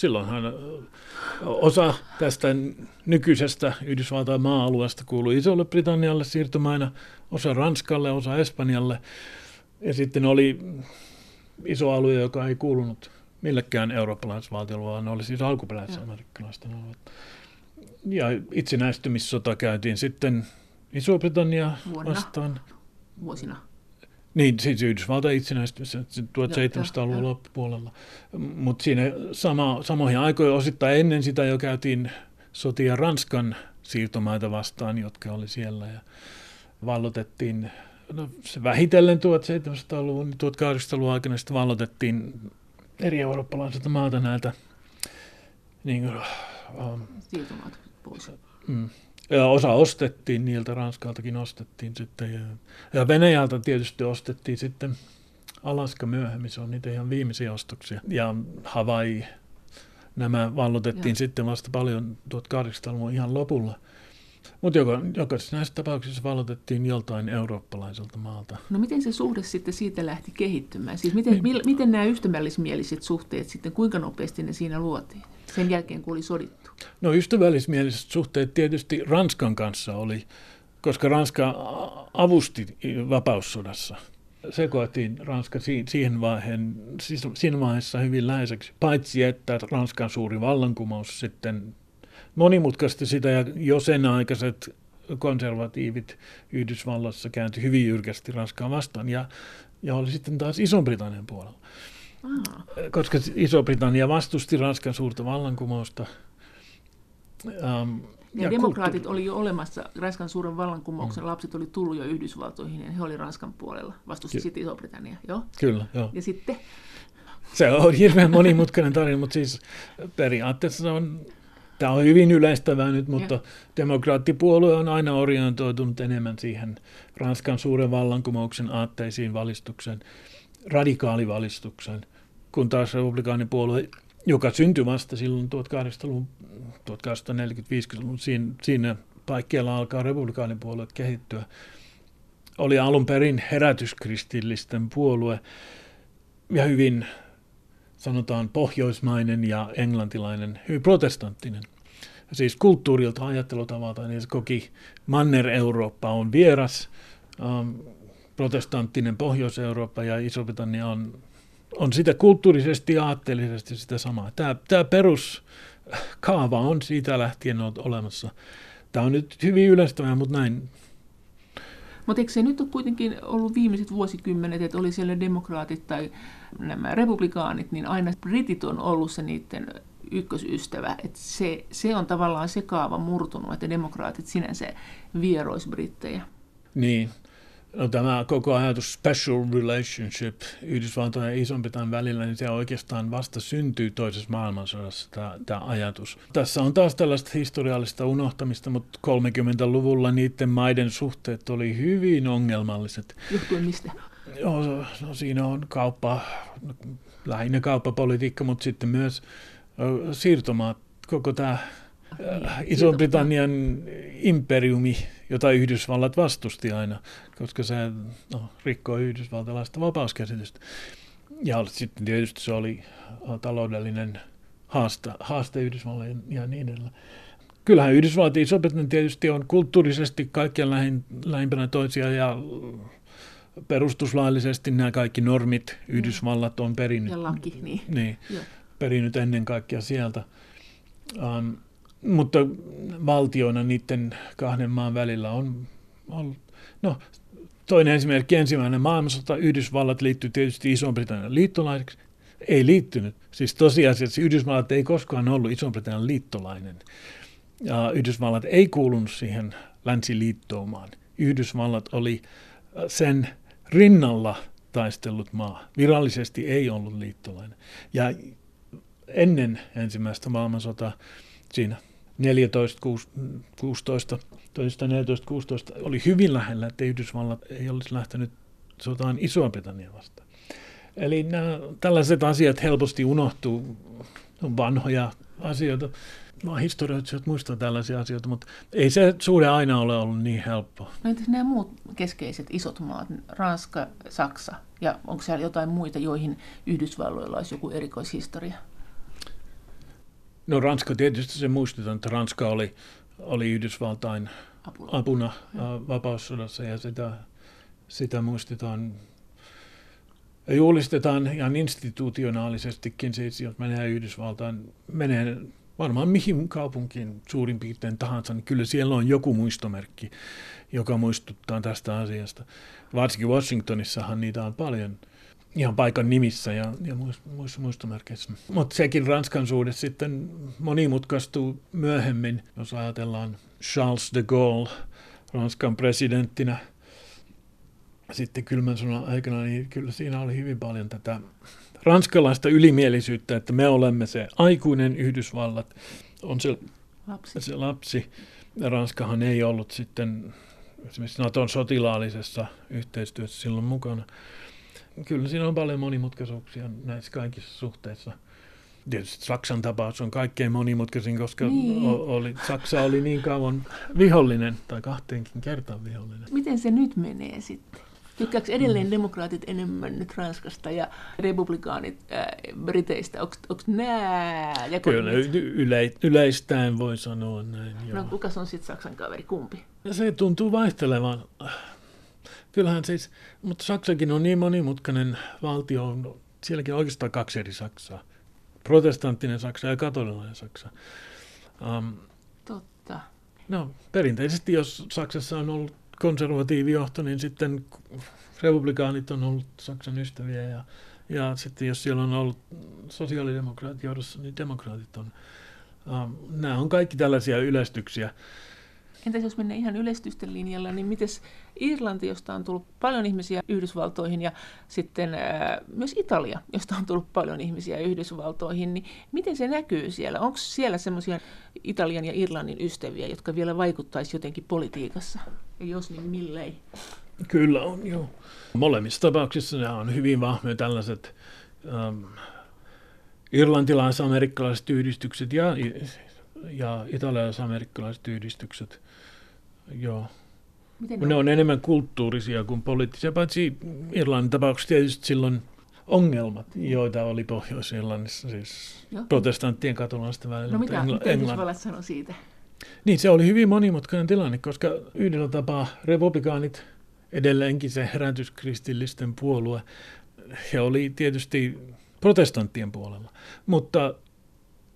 Silloinhan osa tästä nykyisestä Yhdysvaltain maa-alueesta kuului Isolle Britannialle siirtomaina, osa Ranskalle, osa Espanjalle. Ja sitten oli iso alue, joka ei kuulunut millekään eurooppalaisvaltiolle, vaan ne oli siis alkuperäisamerikkalaisten alueet. Ja itsenäistymissota käytiin sitten Iso-Britannia vastaan. Vuosina. Niin, siis Yhdysvaltain itsenäistymistä 1700-luvun loppupuolella. Mutta siinä sama, samoihin aikoihin osittain ennen sitä jo käytiin sotia Ranskan siirtomaita vastaan, jotka oli siellä. Ja vallotettiin, no se vähitellen 1700-luvun, 1800-luvun aikana sitten vallotettiin eri eurooppalaisilta maata näiltä niin kuin, um, Siirtomaat pois. Mm, ja osa ostettiin, niiltä Ranskaltakin ostettiin sitten. Ja, ja Venäjältä tietysti ostettiin sitten Alaska myöhemmin, se on niitä ihan viimeisiä ostoksia. Ja Hawaii, nämä vallotettiin ja. sitten vasta paljon 1800-luvun ihan lopulla. Mutta joka, jokaisessa näissä tapauksissa valotettiin joltain eurooppalaiselta maalta. No miten se suhde sitten siitä lähti kehittymään? Siis miten, niin. mil, miten nämä ystävällismieliset suhteet sitten, kuinka nopeasti ne siinä luotiin sen jälkeen, kun oli sodittu? No ystävällismieliset suhteet tietysti Ranskan kanssa oli, koska Ranska avusti vapaussodassa. Se koettiin Ranska siihen vaiheen, siis siinä vaiheessa hyvin läheiseksi, paitsi että Ranskan suuri vallankumous sitten monimutkaisti sitä ja jo sen aikaiset konservatiivit Yhdysvallassa kääntyi hyvin jyrkästi Ranskaa vastaan ja, ja oli sitten taas Iso-Britannian puolella. Ah. Koska Iso-Britannia vastusti Ranskan suurta vallankumousta. Um, ja, ja demokraatit kulttuuri. oli jo olemassa, Ranskan suuren vallankumouksen mm. lapset oli tullut jo Yhdysvaltoihin ja he oli Ranskan puolella, vastusti Ky- sitten Iso-Britannia. Joo? Kyllä, joo. Ja sitten? Se on hirveän monimutkainen tarina, mutta siis periaatteessa on Tämä on hyvin yleistävää nyt, mutta ja. demokraattipuolue on aina orientoitunut enemmän siihen Ranskan suuren vallankumouksen aatteisiin valistuksen, radikaalivalistuksen, kun taas republikaanipuolue, joka syntyi vasta silloin 1800-luvun, 1840-50-luvun, siinä, siinä paikkeilla alkaa republikaanipuolue kehittyä, oli alun perin herätyskristillisten puolue ja hyvin sanotaan pohjoismainen ja englantilainen, hyvin protestanttinen. Siis kulttuurilta ajattelutavalta, niin se koki Manner-Eurooppa on vieras, ähm, protestanttinen Pohjois-Eurooppa ja Iso-Britannia on, on sitä kulttuurisesti ja aatteellisesti sitä samaa. Tämä, tämä peruskaava on siitä lähtien ollut olemassa. Tämä on nyt hyvin yleistävää, mutta näin mutta eikö se nyt ole kuitenkin ollut viimeiset vuosikymmenet, että oli siellä demokraatit tai nämä republikaanit, niin aina britit on ollut se niiden ykkösystävä. Että se, se on tavallaan se kaava murtunut, että demokraatit sinänsä vierois brittejä. Niin, No, tämä koko ajatus special relationship Yhdysvaltojen ja iso välillä, niin se oikeastaan vasta syntyy toisessa maailmansodassa tämä, tämä ajatus. Tässä on taas tällaista historiallista unohtamista, mutta 30-luvulla niiden maiden suhteet oli hyvin ongelmalliset. Johtuen mistä? No, no siinä on kauppa, lähinnä kauppapolitiikka, mutta sitten myös siirtomaat, koko tämä Iso-Britannian imperiumi, jota Yhdysvallat vastusti aina, koska se no, rikkoi yhdysvaltalaista vapauskäsitystä. Ja sitten tietysti se oli taloudellinen haaste, haaste Yhdysvalloille ja niin edelleen. Kyllähän Yhdysvallat ja iso tietysti on kulttuurisesti kaikkien lähin, lähimpänä toisia ja perustuslaillisesti nämä kaikki normit Yhdysvallat on perinnyt. Ja laki, niin. niin perinnyt ennen kaikkea sieltä. Um, mutta valtioina niiden kahden maan välillä on ollut, no toinen esimerkki, ensimmäinen maailmansota, Yhdysvallat liittyi tietysti Iso-Britannian liittolaiseksi, ei liittynyt. Siis tosiasiassa Yhdysvallat ei koskaan ollut Iso-Britannian liittolainen. Ja Yhdysvallat ei kuulunut siihen länsiliittoumaan. Yhdysvallat oli äh, sen rinnalla taistellut maa. Virallisesti ei ollut liittolainen. Ja ennen ensimmäistä maailmansotaa siinä 14, 16, 14, 16 oli hyvin lähellä, että Yhdysvallat ei olisi lähtenyt sotaan Isoa-Britannia vastaan. Eli nämä, tällaiset asiat helposti unohtuu, vanhoja asioita. Mä historioitsijat muistaa tällaisia asioita, mutta ei se suhde aina ole ollut niin helppo. No entäs nämä muut keskeiset isot maat, Ranska, Saksa, ja onko siellä jotain muita, joihin Yhdysvalloilla olisi joku erikoishistoria? No Ranska tietysti se muistetaan, että Ranska oli, oli Yhdysvaltain apuna, apuna vapaussodassa ja sitä, sitä muistetaan ja julistetaan ihan institutionaalisestikin, siis jos menee Yhdysvaltain, menee varmaan mihin kaupunkiin suurin piirtein tahansa, niin kyllä siellä on joku muistomerkki, joka muistuttaa tästä asiasta. Varsinkin Washingtonissahan niitä on paljon – ihan paikan nimissä ja, ja muissa muistomerkeissä. Mutta sekin Ranskan suhde sitten monimutkaistuu myöhemmin, jos ajatellaan Charles de Gaulle Ranskan presidenttinä sitten kylmän sodan aikana, niin kyllä siinä oli hyvin paljon tätä ranskalaista ylimielisyyttä, että me olemme se aikuinen Yhdysvallat, on se lapsi. Se lapsi. Ranskahan ei ollut sitten esimerkiksi Naton sotilaallisessa yhteistyössä silloin mukana kyllä siinä on paljon monimutkaisuuksia näissä kaikissa suhteissa. Tietysti Saksan tapaus on kaikkein monimutkaisin, koska niin. oli, Saksa oli niin kauan vihollinen, tai kahteenkin kertaan vihollinen. Miten se nyt menee sitten? Tykkääkö edelleen demokraatit enemmän nyt Ranskasta ja republikaanit äh, Briteistä? Onko nämä Kyllä, yle, yleistäen voi sanoa näin. Joo. No kuka on sitten Saksan kaveri, kumpi? Se tuntuu vaihtelevan. Kyllähän siis, mutta Saksakin on niin monimutkainen valtio, sielläkin on oikeastaan kaksi eri Saksaa. Protestanttinen Saksa ja katolilainen Saksa. Um, Totta. No, perinteisesti jos Saksassa on ollut konservatiivijohto, niin sitten republikaanit on ollut Saksan ystäviä ja, ja sitten jos siellä on ollut sosiaalidemokraatit johdossa, niin demokraatit on. Um, nämä on kaikki tällaisia yleistyksiä. Entäs jos mennään ihan yleistysten linjalla, niin miten Irlanti, josta on tullut paljon ihmisiä Yhdysvaltoihin, ja sitten ää, myös Italia, josta on tullut paljon ihmisiä Yhdysvaltoihin, niin miten se näkyy siellä? Onko siellä semmoisia Italian ja Irlannin ystäviä, jotka vielä vaikuttaisi jotenkin politiikassa? Ja jos, niin millei? Kyllä on, joo. Molemmissa tapauksissa nämä on hyvin vahvoja tällaiset ähm, irlantilais-amerikkalaiset yhdistykset ja, ja italialais-amerikkalaiset yhdistykset. Joo. Miten ne, ne on enemmän kulttuurisia kuin poliittisia, paitsi Irlannin tapauksessa tietysti silloin ongelmat, joita oli Pohjois-Irlannissa, siis Joo. protestanttien katolaisten välillä. No mitä, Engl- mitä Englann... sanoi siitä? Niin, se oli hyvin monimutkainen tilanne, koska yhdellä tapaa republikaanit, edelleenkin se herätyskristillisten puolue, he oli tietysti protestanttien puolella, mutta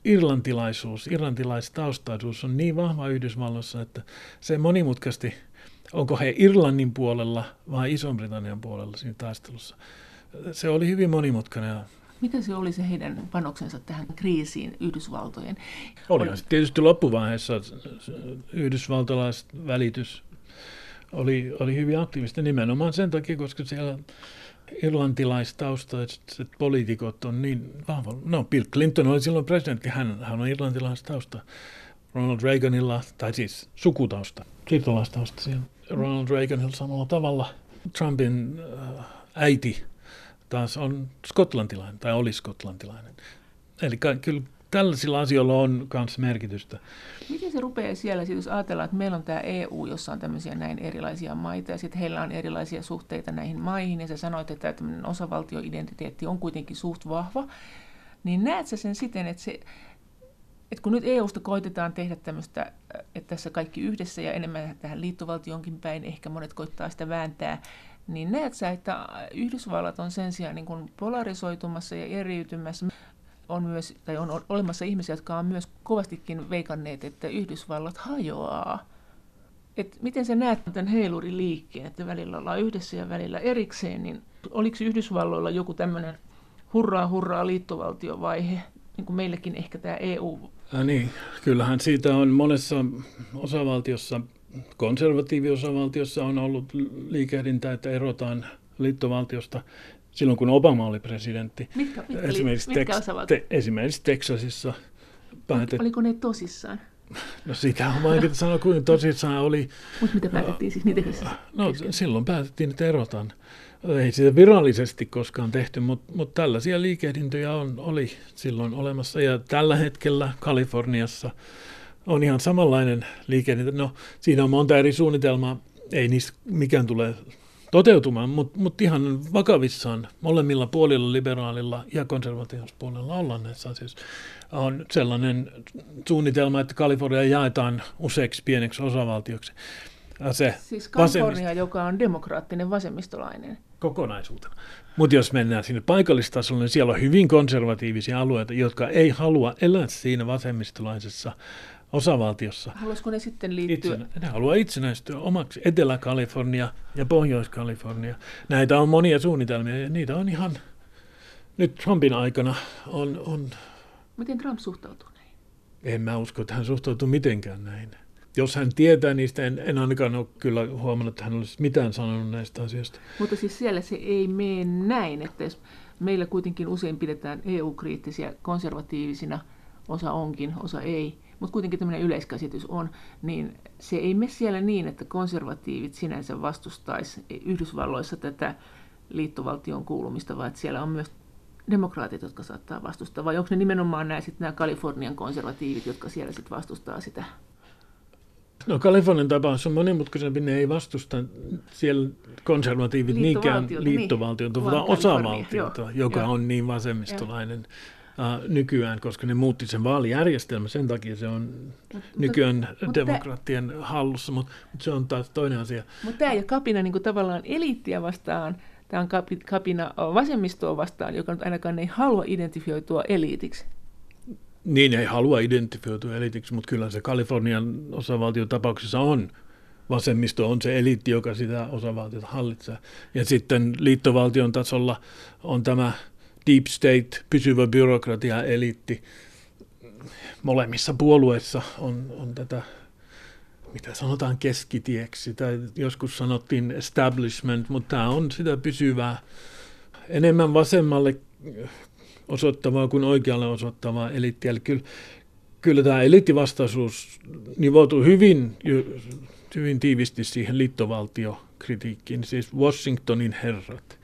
irlantilaisuus, irlantilaistaustaisuus on niin vahva Yhdysvalloissa, että se monimutkaisesti, onko he Irlannin puolella vai Iso-Britannian puolella siinä taistelussa. Se oli hyvin monimutkainen mikä se oli se heidän panoksensa tähän kriisiin Yhdysvaltojen? Oli oli... tietysti loppuvaiheessa yhdysvaltalaiset välitys oli, oli hyvin aktiivista nimenomaan sen takia, koska siellä irlantilaistaustaiset poliitikot on niin vahva. No, Bill Clinton oli silloin presidentti, hän, hän on irlantilaistausta. Ronald Reaganilla, tai siis sukutausta, siirtolaistausta siellä. Ronald Reaganilla samalla tavalla. Trumpin äh, äiti taas on skotlantilainen, tai oli skotlantilainen. Eli kyllä tällaisilla asioilla on myös merkitystä. Miten se rupeaa siellä, jos ajatellaan, että meillä on tämä EU, jossa on tämmöisiä näin erilaisia maita, ja sitten heillä on erilaisia suhteita näihin maihin, ja sä sanoit, että tämmöinen osavaltioidentiteetti on kuitenkin suht vahva, niin näet sä sen siten, että se, että kun nyt EUsta koitetaan tehdä tämmöistä, että tässä kaikki yhdessä ja enemmän tähän liittovaltionkin päin, ehkä monet koittaa sitä vääntää, niin näet sä, että Yhdysvallat on sen sijaan niin kuin polarisoitumassa ja eriytymässä. On, myös, tai on olemassa ihmisiä, jotka on myös kovastikin veikanneet, että Yhdysvallat hajoaa. Et miten sä näet tämän heilurin liikkeen, että välillä ollaan yhdessä ja välillä erikseen, niin oliko Yhdysvalloilla joku tämmöinen hurraa hurraa liittovaltiovaihe, niin kuin meilläkin ehkä tämä EU? Ja niin, kyllähän siitä on monessa osavaltiossa konservatiiviosavaltiossa on ollut liikehdintä, että erotaan liittovaltiosta silloin, kun Obama oli presidentti. Mitkä, mitkä, esimerkiksi, mitkä tek, te, esimerkiksi Texasissa. Päätet... Oliko ne tosissaan? No sitä on vaikea sanoa, kuin tosissaan oli. Mutta mitä päätettiin siis niitä No silloin päätettiin, että erotaan. Ei sitä virallisesti koskaan tehty, mutta, mutta tällaisia liikehdintöjä on, oli silloin olemassa. Ja tällä hetkellä Kaliforniassa on ihan samanlainen liikenne. No, siinä on monta eri suunnitelmaa, ei niistä mikään tule toteutumaan, mutta mut ihan vakavissaan molemmilla puolilla, liberaalilla ja konservatiivisella puolella ollaan näissä asioissa. On sellainen suunnitelma, että Kalifornia jaetaan useiksi pieneksi osavaltioksi. Se siis Kalifornia, joka on demokraattinen vasemmistolainen. Kokonaisuutena. Mutta jos mennään sinne paikallistasolle, niin siellä on hyvin konservatiivisia alueita, jotka ei halua elää siinä vasemmistolaisessa osavaltiossa. Haluaisiko ne sitten liittyä? Itse, ne haluaa itsenäistyä omaksi Etelä-Kalifornia ja Pohjois-Kalifornia. Näitä on monia suunnitelmia ja niitä on ihan nyt Trumpin aikana on... on Miten Trump suhtautuu näihin? En mä usko, että hän suhtautuu mitenkään näin. Jos hän tietää niistä, en, en ainakaan ole kyllä huomannut, että hän olisi mitään sanonut näistä asioista. Mutta siis siellä se ei mene näin, että jos meillä kuitenkin usein pidetään EU-kriittisiä konservatiivisina, osa onkin, osa ei, mutta kuitenkin tämmöinen yleiskäsitys on, niin se ei mene siellä niin, että konservatiivit sinänsä vastustaisi Yhdysvalloissa tätä liittovaltion kuulumista, vaan että siellä on myös demokraatit, jotka saattaa vastustaa, vai onko ne nimenomaan nämä, sit nämä Kalifornian konservatiivit, jotka siellä sitten vastustaa sitä? No Kalifornian tapaus on monimutkaisempi, ne ei vastusta siellä konservatiivit niinkään liittovaltiota, niin. vaan osavaltiota, joka joo. on niin vasemmistolainen. Joo uh, nykyään, koska ne muutti sen vaalijärjestelmän, sen takia se on mut, nykyään mutta, demokraattien mutta, hallussa, mutta, mutta se on taas toinen asia. Mutta tämä ei ole kapina niin kuin tavallaan eliittiä vastaan, tämä on kapina vasemmistoa vastaan, joka nyt ainakaan ei halua identifioitua eliitiksi. Niin, ei halua identifioitua eliitiksi, mutta kyllä se Kalifornian osavaltion tapauksessa on vasemmisto on se eliitti, joka sitä osavaltiota hallitsee. Ja sitten liittovaltion tasolla on tämä deep state, pysyvä byrokratia, eliitti. Molemmissa puolueissa on, on tätä, mitä sanotaan keskitieksi, tai joskus sanottiin establishment, mutta tämä on sitä pysyvää, enemmän vasemmalle osoittavaa kuin oikealle osoittavaa eliittiä. Eli kyllä, kyllä tämä eliittivastaisuus nivoutuu hyvin, hyvin tiivisti siihen liittovaltiokritiikkiin, siis Washingtonin herrat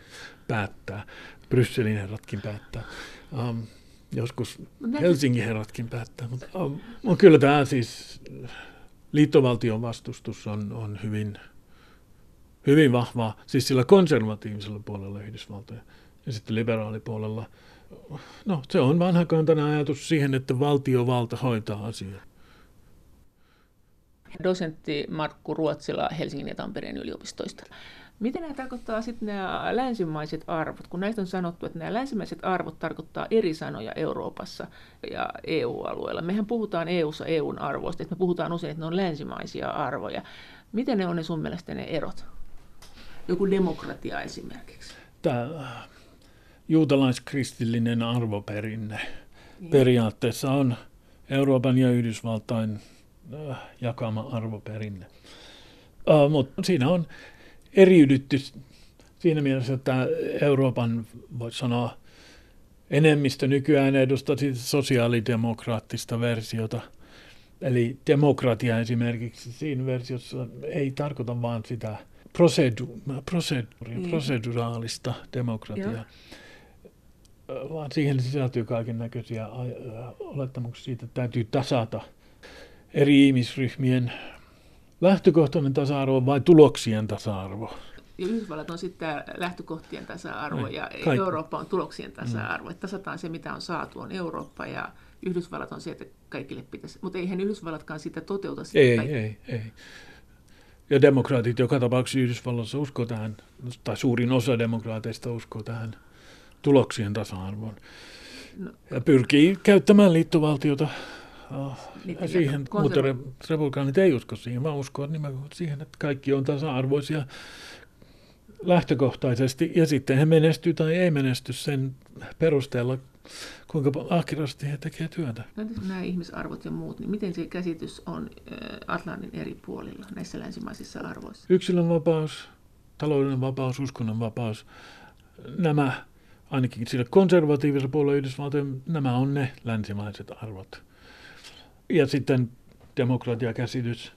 päättää. Brysselin herratkin päättää. Um, joskus Helsingin herratkin päättää. Mutta um, on kyllä tämä siis liittovaltion vastustus on, on hyvin, hyvin vahvaa, siis sillä konservatiivisella puolella Yhdysvaltoja ja sitten liberaalipuolella. No, se on vanhakantainen ajatus siihen, että valtiovalta hoitaa asiaa. Dosentti Markku Ruotsila Helsingin ja Tampereen yliopistoista. Miten nämä tarkoittaa sitten nämä länsimaiset arvot? Kun näistä on sanottu, että nämä länsimaiset arvot tarkoittaa eri sanoja Euroopassa ja EU-alueella. Mehän puhutaan EU-ssa EUn arvoista, että me puhutaan usein, että ne on länsimaisia arvoja. Miten ne on ne sun mielestä ne erot? Joku demokratia esimerkiksi. Tämä juutalaiskristillinen arvoperinne niin. periaatteessa on Euroopan ja Yhdysvaltain äh, jakama arvoperinne. Uh, mutta siinä on eriydytty siinä mielessä, että Euroopan, voisi sanoa, enemmistö nykyään edustaa sosiaalidemokraattista versiota. Eli demokratia esimerkiksi siinä versiossa ei tarkoita vain sitä prosedu, proseduria, mm. proseduraalista demokratiaa, Joo. vaan siihen sisältyy kaiken näköisiä olettamuksia siitä, että täytyy tasata eri ihmisryhmien lähtökohtainen tasa-arvo vai tuloksien tasa-arvo? Ja Yhdysvallat on sitten lähtökohtien tasa-arvo Näin. ja Kaikki. Eurooppa on tuloksien tasa-arvo. Mm. Että tasataan se, mitä on saatu, on Eurooppa ja Yhdysvallat on se, että kaikille pitäisi. Mutta eihän Yhdysvallatkaan sitä toteuta. Sitä ei, ei, ei. Ja demokraatit joka tapauksessa Yhdysvalloissa uskoo tähän, tai suurin osa demokraateista uskoo tähän tuloksien tasa-arvoon. No. Ja pyrkii käyttämään liittovaltiota Oh, siihen, mutta republikaanit ei usko siihen, vaan uskoo nimenomaan siihen, että kaikki on tasa-arvoisia lähtökohtaisesti, ja sitten he menestyy tai ei menesty sen perusteella, kuinka ahkerasti he tekevät työtä. No, nämä ihmisarvot ja muut, niin miten se käsitys on Atlantin eri puolilla näissä länsimaisissa arvoissa? Yksilön vapaus, taloudellinen vapaus, uskonnon vapaus, nämä ainakin sillä konservatiivisella puolella Yhdysvaltojen, nämä on ne länsimaiset arvot. Ja sitten demokratiakäsitys,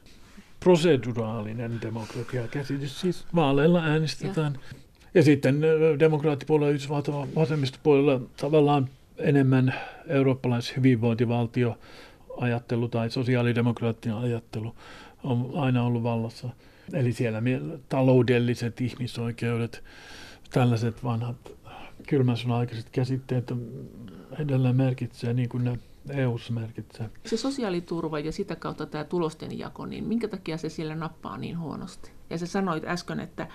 proseduraalinen demokratiakäsitys, siis vaaleilla äänestetään. Ja, ja sitten demokraattipuolella, Yhdysvaltain vasemmistopuolella tavallaan enemmän eurooppalais hyvinvointivaltio ajattelu tai sosiaalidemokraattien ajattelu on aina ollut vallassa. Eli siellä taloudelliset ihmisoikeudet, tällaiset vanhat kylmän aikaiset käsitteet edelleen merkitsee niin kuin ne EU-ssa merkitsee. Se sosiaaliturva ja sitä kautta tämä tulosten jako, niin minkä takia se siellä nappaa niin huonosti? Ja sä sanoit äsken, että,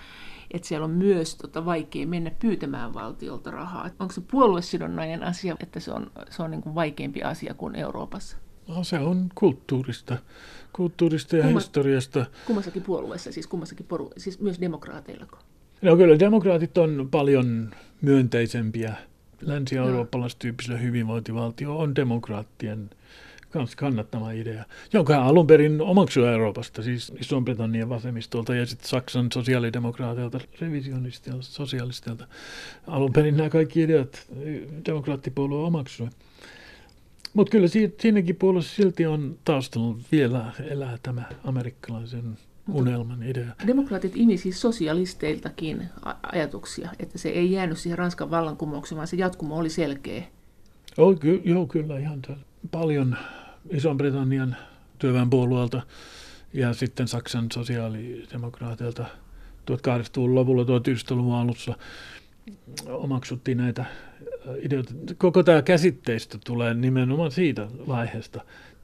että siellä on myös tota, vaikea mennä pyytämään valtiolta rahaa. Onko se puoluesidonnainen asia, että se on, se on niin kuin vaikeampi asia kuin Euroopassa? No, se on kulttuurista, kulttuurista ja Kumma, historiasta. Kummassakin puolueessa, siis kummassakin poru, siis myös demokraateillako? No kyllä, demokraatit on paljon myönteisempiä länsi-eurooppalaistyyppisellä hyvinvointivaltio on demokraattien kanssa kannattama idea, jonka alun perin omaksui Euroopasta, siis Iso-Britannian vasemmistolta ja sitten Saksan sosiaalidemokraateilta, revisionistilta, sosialistilta. Alun perin nämä kaikki ideat demokraattipuolue omaksui. Mutta kyllä siinäkin puolueessa silti on taustalla vielä elää tämä amerikkalaisen unelman idea. Demokraatit imi siis sosialisteiltakin ajatuksia, että se ei jäänyt siihen Ranskan vallankumoukseen, vaan se jatkumo oli selkeä. Oh, ky- joo, kyllä ihan paljon Ison-Britannian työväenpuolueelta ja sitten Saksan sosiaalidemokraateilta 1800-luvun lopulla, 1900-luvun alussa omaksuttiin näitä ideoita. Koko tämä käsitteistä tulee nimenomaan siitä vaiheesta.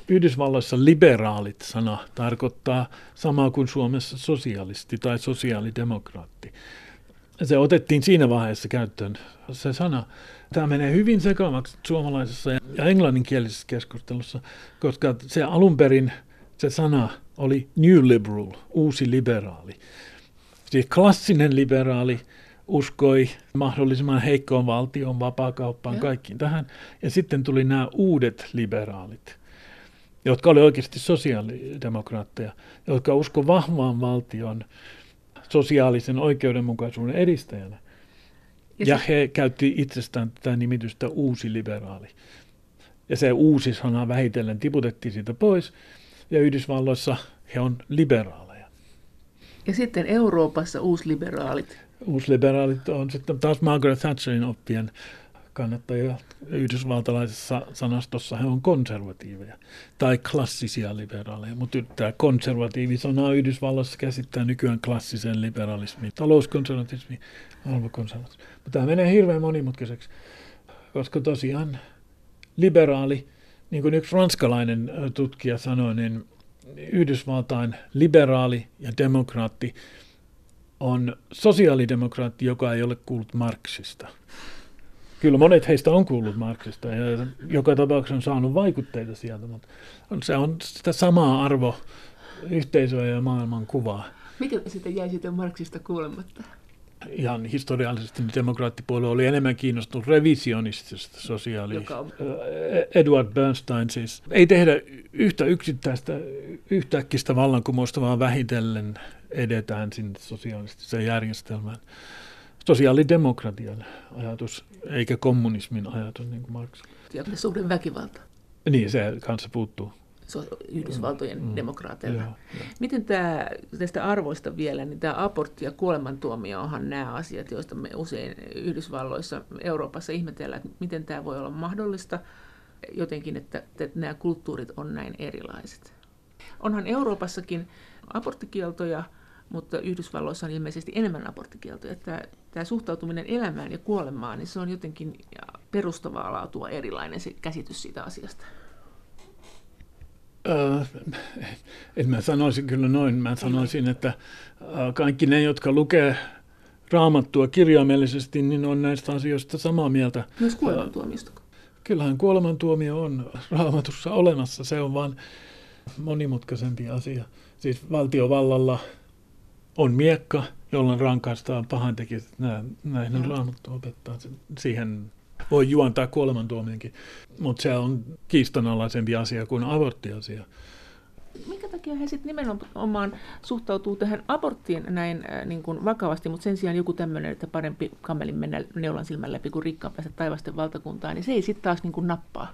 Yhdysvalloissa liberaalit-sana tarkoittaa samaa kuin Suomessa sosialisti tai sosiaalidemokraatti. Se otettiin siinä vaiheessa käyttöön se sana. Tämä menee hyvin sekavaksi suomalaisessa ja englanninkielisessä keskustelussa, koska se alun perin se sana oli new liberal, uusi liberaali. Siis klassinen liberaali uskoi mahdollisimman heikkoon valtion, vapaakauppaan, kaikkiin tähän. Ja sitten tuli nämä uudet liberaalit, jotka oli oikeasti sosiaalidemokraatteja, jotka usko vahvaan valtion sosiaalisen oikeudenmukaisuuden edistäjänä. Ja, ja he käytti itsestään tätä nimitystä uusi liberaali. Ja se uusi sana vähitellen tiputettiin siitä pois, ja Yhdysvalloissa he on liberaaleja. Ja sitten Euroopassa uusliberaalit. Uusliberaalit on sitten taas Margaret Thatcherin oppien kannattajia yhdysvaltalaisessa sanastossa he on konservatiiveja tai klassisia liberaaleja, mutta tämä konservatiivi-sana Yhdysvalloissa käsittää nykyään klassisen liberalismin, talouskonservatismi, arvokonservatismi. Mutta tämä menee hirveän monimutkaiseksi, koska tosiaan liberaali, niin kuin yksi ranskalainen tutkija sanoi, niin Yhdysvaltain liberaali ja demokraatti on sosiaalidemokraatti, joka ei ole kuullut Marksista. Kyllä monet heistä on kuullut Marksista ja joka tapauksessa on saanut vaikutteita sieltä, mutta se on sitä samaa arvo yhteisöä ja maailman kuvaa. Mikä sitten jäi sitten Marksista kuulematta? Ihan historiallisesti niin demokraattipuolue oli enemmän kiinnostunut revisionistisesta sosiaali... On... Edward Bernstein siis. Ei tehdä yhtä yksittäistä, yhtäkkistä vallankumousta, vaan vähitellen edetään sinne sosialistiseen järjestelmään. Sosiaalidemokratian ajatus, eikä kommunismin ajatus, niin kuin Marx. Ja suhde väkivalta. Niin, se kanssa puuttuu. Yhdysvaltojen mm, demokraateilla. Joo, joo. Miten tämä, tästä arvoista vielä, niin tämä abortti ja kuolemantuomio onhan nämä asiat, joista me usein Yhdysvalloissa, Euroopassa ihmetellään, että miten tämä voi olla mahdollista jotenkin, että, että nämä kulttuurit on näin erilaiset. Onhan Euroopassakin aborttikieltoja, mutta Yhdysvalloissa on ilmeisesti enemmän aborttikieltoja. Tämä, tämä suhtautuminen elämään ja kuolemaan, niin se on jotenkin perustavaa laatua erilainen se käsitys siitä asiasta. Äh, en mä sanoisi kyllä noin. Mä sanoisin, että kaikki ne, jotka lukee raamattua kirjaimellisesti, niin on näistä asioista samaa mieltä. Myös kuolemantuomiosta. Kyllähän kuolemantuomio on raamatussa olemassa, se on vain monimutkaisempi asia. Siis valtiovallalla on miekka, jolla rankaistaan pahantekijät. Näin raamattu opettaa. Siihen voi juontaa kuolemantuomionkin, mutta se on kiistanalaisempi asia kuin aborttiasia. Minkä takia he sitten nimenomaan suhtautuu tähän aborttiin näin äh, niin kuin vakavasti, mutta sen sijaan joku tämmöinen, että parempi kamelin mennä neulan silmän läpi kuin rikkaan päästä taivasten valtakuntaan, niin se ei sitten taas niin kuin nappaa.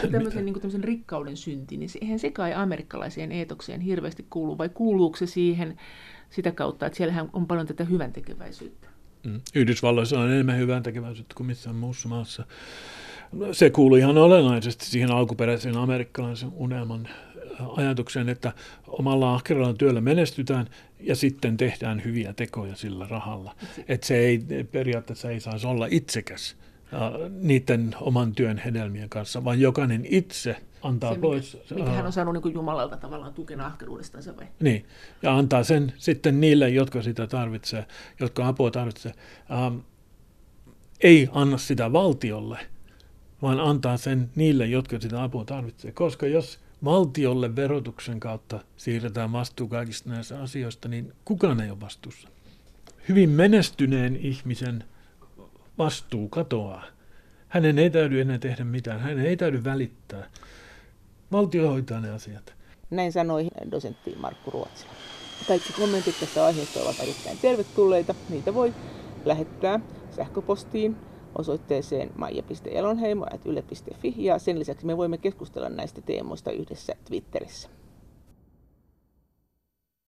Se tämmöisen, niin kuin rikkauden synti, niin eihän se kai amerikkalaiseen eetokseen hirveästi kuulu, vai kuuluuko se siihen sitä kautta, että siellähän on paljon tätä hyvän tekeväisyyttä? Mm. Yhdysvalloissa on enemmän hyvän tekeväisyyttä kuin missään muussa maassa. Se kuului ihan olennaisesti siihen alkuperäisen amerikkalaisen unelman äh, ajatukseen, että omalla ahkeralla työllä menestytään ja sitten tehdään hyviä tekoja sillä rahalla. Että se ei periaatteessa ei saisi olla itsekäs niiden oman työn hedelmien kanssa, vaan jokainen itse antaa se, pois. Mikä, mikä hän on saanut niin Jumalalta tavallaan tukena ahkeruudestansa vai? Niin, ja antaa sen sitten niille, jotka sitä tarvitsee, jotka apua tarvitsee. Ähm, ei anna sitä valtiolle, vaan antaa sen niille, jotka sitä apua tarvitsee. Koska jos valtiolle verotuksen kautta siirretään vastuu kaikista näistä asioista, niin kukaan ei ole vastuussa. Hyvin menestyneen ihmisen vastuu katoaa. Hänen ei täydy enää tehdä mitään, hänen ei täydy välittää. Valtio hoitaa ne asiat. Näin sanoi dosentti Markku Ruotsila. Kaikki kommentit tästä aiheesta ovat erittäin tervetulleita. Niitä voi lähettää sähköpostiin osoitteeseen maija.elonheimo.yle.fi ja sen lisäksi me voimme keskustella näistä teemoista yhdessä Twitterissä.